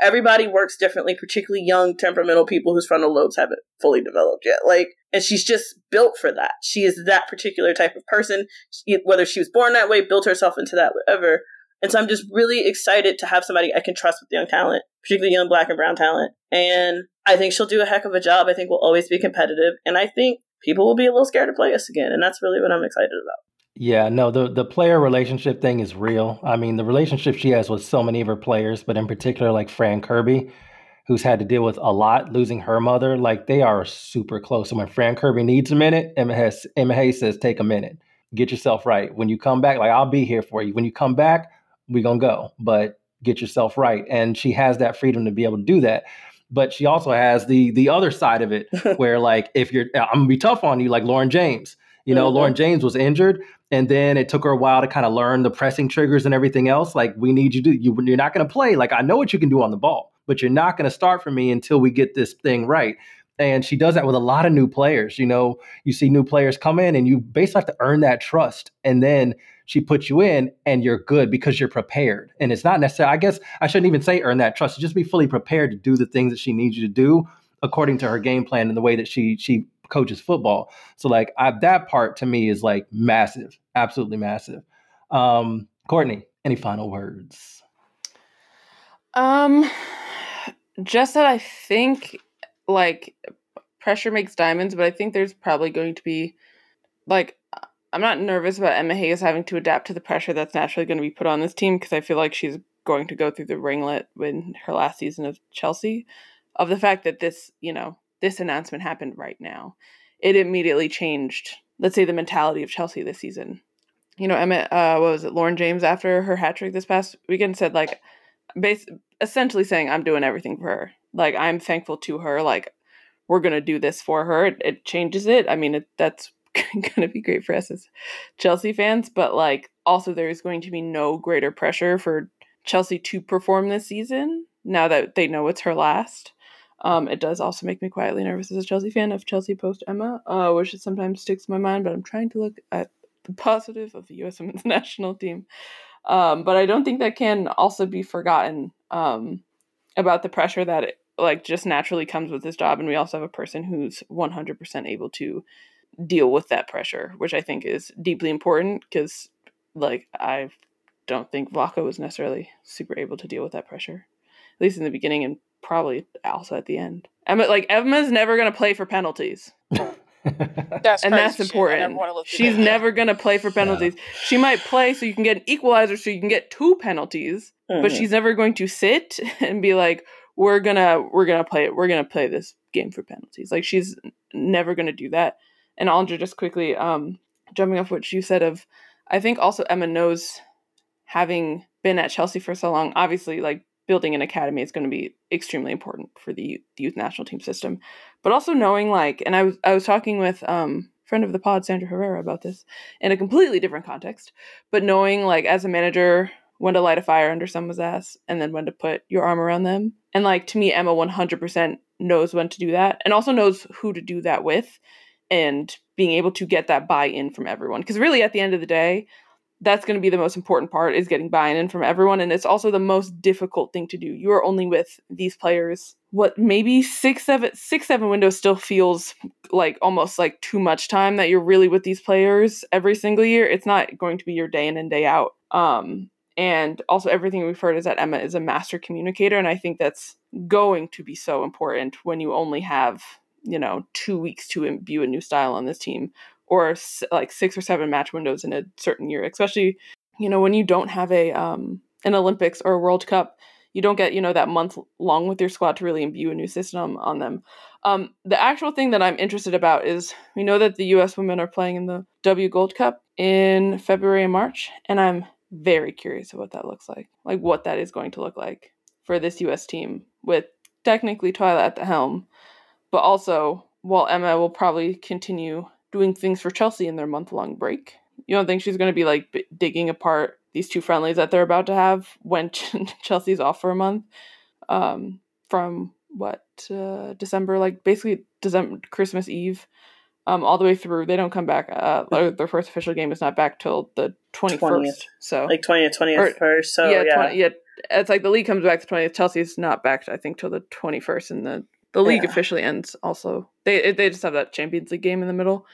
D: Everybody works differently, particularly young, temperamental people whose frontal lobes haven't fully developed yet. Like, and she's just built for that. She is that particular type of person. She, whether she was born that way, built herself into that, whatever. And so I'm just really excited to have somebody I can trust with young talent, particularly young black and brown talent. And I think she'll do a heck of a job. I think we'll always be competitive. And I think people will be a little scared to play us again. And that's really what I'm excited about.
A: Yeah, no, the the player relationship thing is real. I mean, the relationship she has with so many of her players, but in particular like Fran Kirby, who's had to deal with a lot losing her mother, like they are super close. And when Fran Kirby needs a minute, Emma Hayes, Emma Hayes says, take a minute. Get yourself right. When you come back, like I'll be here for you. When you come back, we gonna go. But get yourself right. And she has that freedom to be able to do that. But she also has the the other side of it where like if you're I'm gonna be tough on you, like Lauren James. You know, mm-hmm. Lauren James was injured, and then it took her a while to kind of learn the pressing triggers and everything else. Like, we need you to, you, you're not going to play. Like, I know what you can do on the ball, but you're not going to start for me until we get this thing right. And she does that with a lot of new players. You know, you see new players come in and you basically have to earn that trust. And then she puts you in and you're good because you're prepared. And it's not necessarily, I guess I shouldn't even say earn that trust. Just be fully prepared to do the things that she needs you to do according to her game plan and the way that she she coaches football. So like I, that part to me is like massive, absolutely massive. Um, Courtney, any final words?
B: Um, just that I think like pressure makes diamonds, but I think there's probably going to be like I'm not nervous about Emma Hayes having to adapt to the pressure that's naturally going to be put on this team because I feel like she's going to go through the ringlet in her last season of Chelsea of the fact that this, you know, this announcement happened right now, it immediately changed, let's say, the mentality of Chelsea this season. You know, Emma, uh, what was it, Lauren James after her hat trick this past weekend said, like, base, essentially saying, I'm doing everything for her. Like, I'm thankful to her. Like, we're going to do this for her. It, it changes it. I mean, it, that's going to be great for us as Chelsea fans, but like, also, there is going to be no greater pressure for Chelsea to perform this season now that they know it's her last. Um, it does also make me quietly nervous as a Chelsea fan of Chelsea post Emma, uh, which sometimes sticks in my mind, but I'm trying to look at the positive of the U.S. women's national team. Um, but I don't think that can also be forgotten um, about the pressure that it, like just naturally comes with this job, and we also have a person who's 100% able to deal with that pressure, which I think is deeply important because, like, I don't think Vlatko was necessarily super able to deal with that pressure, at least in the beginning, and probably also at the end. Emma, like Emma's never gonna play for penalties.
C: that's
B: and that's important. She's never gonna play for penalties. Yeah. She might play so you can get an equalizer, so you can get two penalties, mm-hmm. but she's never going to sit and be like, "We're gonna, we're gonna play it. We're gonna play this game for penalties." Like she's never gonna do that. And Alondra, just quickly, um, jumping off what you said of, I think also Emma knows, having been at Chelsea for so long, obviously, like building an academy is going to be extremely important for the youth, national team system. But also knowing like, and I was I was talking with um friend of the pod Sandra Herrera about this in a completely different context, but knowing like as a manager when to light a fire under someone's ass and then when to put your arm around them. And like to me Emma 100% knows when to do that and also knows who to do that with and being able to get that buy-in from everyone because really at the end of the day that's going to be the most important part is getting buy-in from everyone and it's also the most difficult thing to do. You are only with these players what maybe six seven six seven windows still feels like almost like too much time that you're really with these players every single year. It's not going to be your day in and day out. Um and also everything we've heard is that emma is a master communicator and i think that's going to be so important when you only have you know two weeks to imbue a new style on this team or like six or seven match windows in a certain year especially you know when you don't have a um an olympics or a world cup you don't get you know that month long with your squad to really imbue a new system on them. Um the actual thing that i'm interested about is we know that the us women are playing in the w gold cup in february and march and i'm very curious of what that looks like like what that is going to look like for this us team with technically Twila at the helm but also while emma will probably continue doing things for Chelsea in their month long break. You don't think she's going to be like b- digging apart these two friendlies that they're about to have when Chelsea's off for a month um, from what uh, December, like basically December Christmas Eve, um, all the way through. They don't come back. Uh, their first official game is not back till the twenty first. So
D: like twentieth, twentieth first. So yeah, yeah. 20,
B: yeah. It's like the league comes back the twentieth. Chelsea's not back. I think till the twenty first, and the the league yeah. officially ends. Also, they they just have that Champions League game in the middle.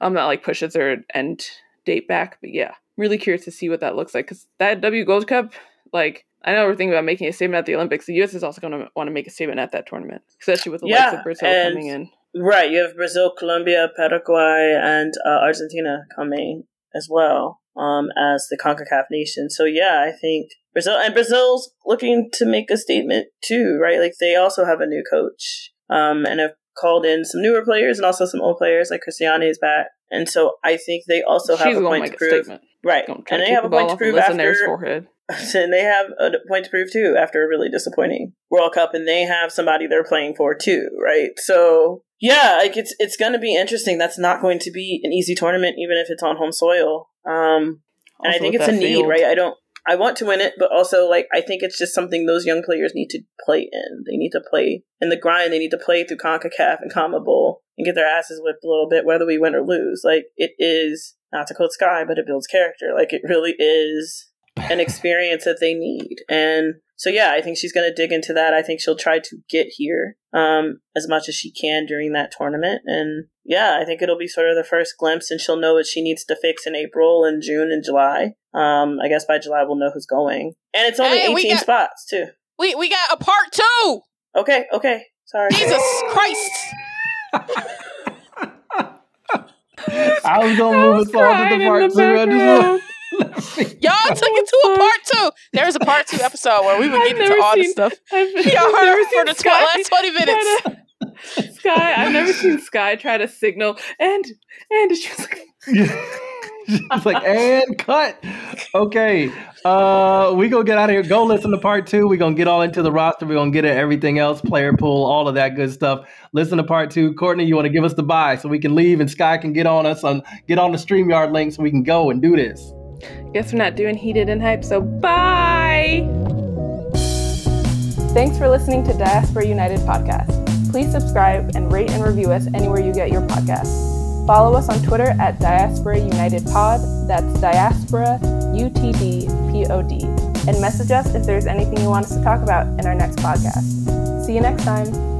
B: Um, that like pushes their end date back. But yeah, really curious to see what that looks like because that W Gold Cup, like I know we're thinking about making a statement at the Olympics. The U.S. is also going to want to make a statement at that tournament, especially with the yeah, likes of Brazil coming in.
D: Right, you have Brazil, Colombia, Paraguay, and uh, Argentina coming as well um, as the Concacaf nation. So yeah, I think Brazil and Brazil's looking to make a statement too, right? Like they also have a new coach um, and have called in some newer players and also some old players like Cristiane is back. And so I think they also have She's a point to prove. Right. And they have a point to prove after forehead. and they have a point to prove too after a really disappointing World Cup, and they have somebody they're playing for too, right? So yeah, like it's it's going to be interesting. That's not going to be an easy tournament, even if it's on home soil. Um, and I think it's a need, right? I don't. I want to win it, but also like I think it's just something those young players need to play in. They need to play in the grind. They need to play through Concacaf and CONMEBOL and get their asses whipped a little bit, whether we win or lose. Like it is not to quote Skye, but it builds character. Like it really is an experience that they need. And so, yeah, I think she's going to dig into that. I think she'll try to get here um, as much as she can during that tournament. And yeah, I think it'll be sort of the first glimpse, and she'll know what she needs to fix in April and June and July. Um, I guess by July we'll know who's going. And it's only hey, 18 got, spots, too.
C: We, we got a part two.
D: Okay, okay. Sorry.
C: Jesus Christ.
A: I was gonna move us on to the part two. I just
C: Y'all took it to a part two. There's a part two episode where we would get into all this stuff. I've, Y'all heard for the tw- last 20 minutes.
B: To, Skye, I've never seen Skye try to signal and and she was like
A: She's like, and cut. Okay. Uh we gonna get out of here. Go listen to part two. We're gonna get all into the roster. We're gonna get at everything else, player pool, all of that good stuff. Listen to part two. Courtney, you want to give us the bye so we can leave and Skye can get on us on get on the StreamYard link so we can go and do this.
B: Guess we're not doing heated and hype, so bye! Thanks for listening to Diaspora United podcast. Please subscribe and rate and review us anywhere you get your podcasts. Follow us on Twitter at Diaspora United Pod. That's Diaspora U T D P O D. And message us if there's anything you want us to talk about in our next podcast. See you next time.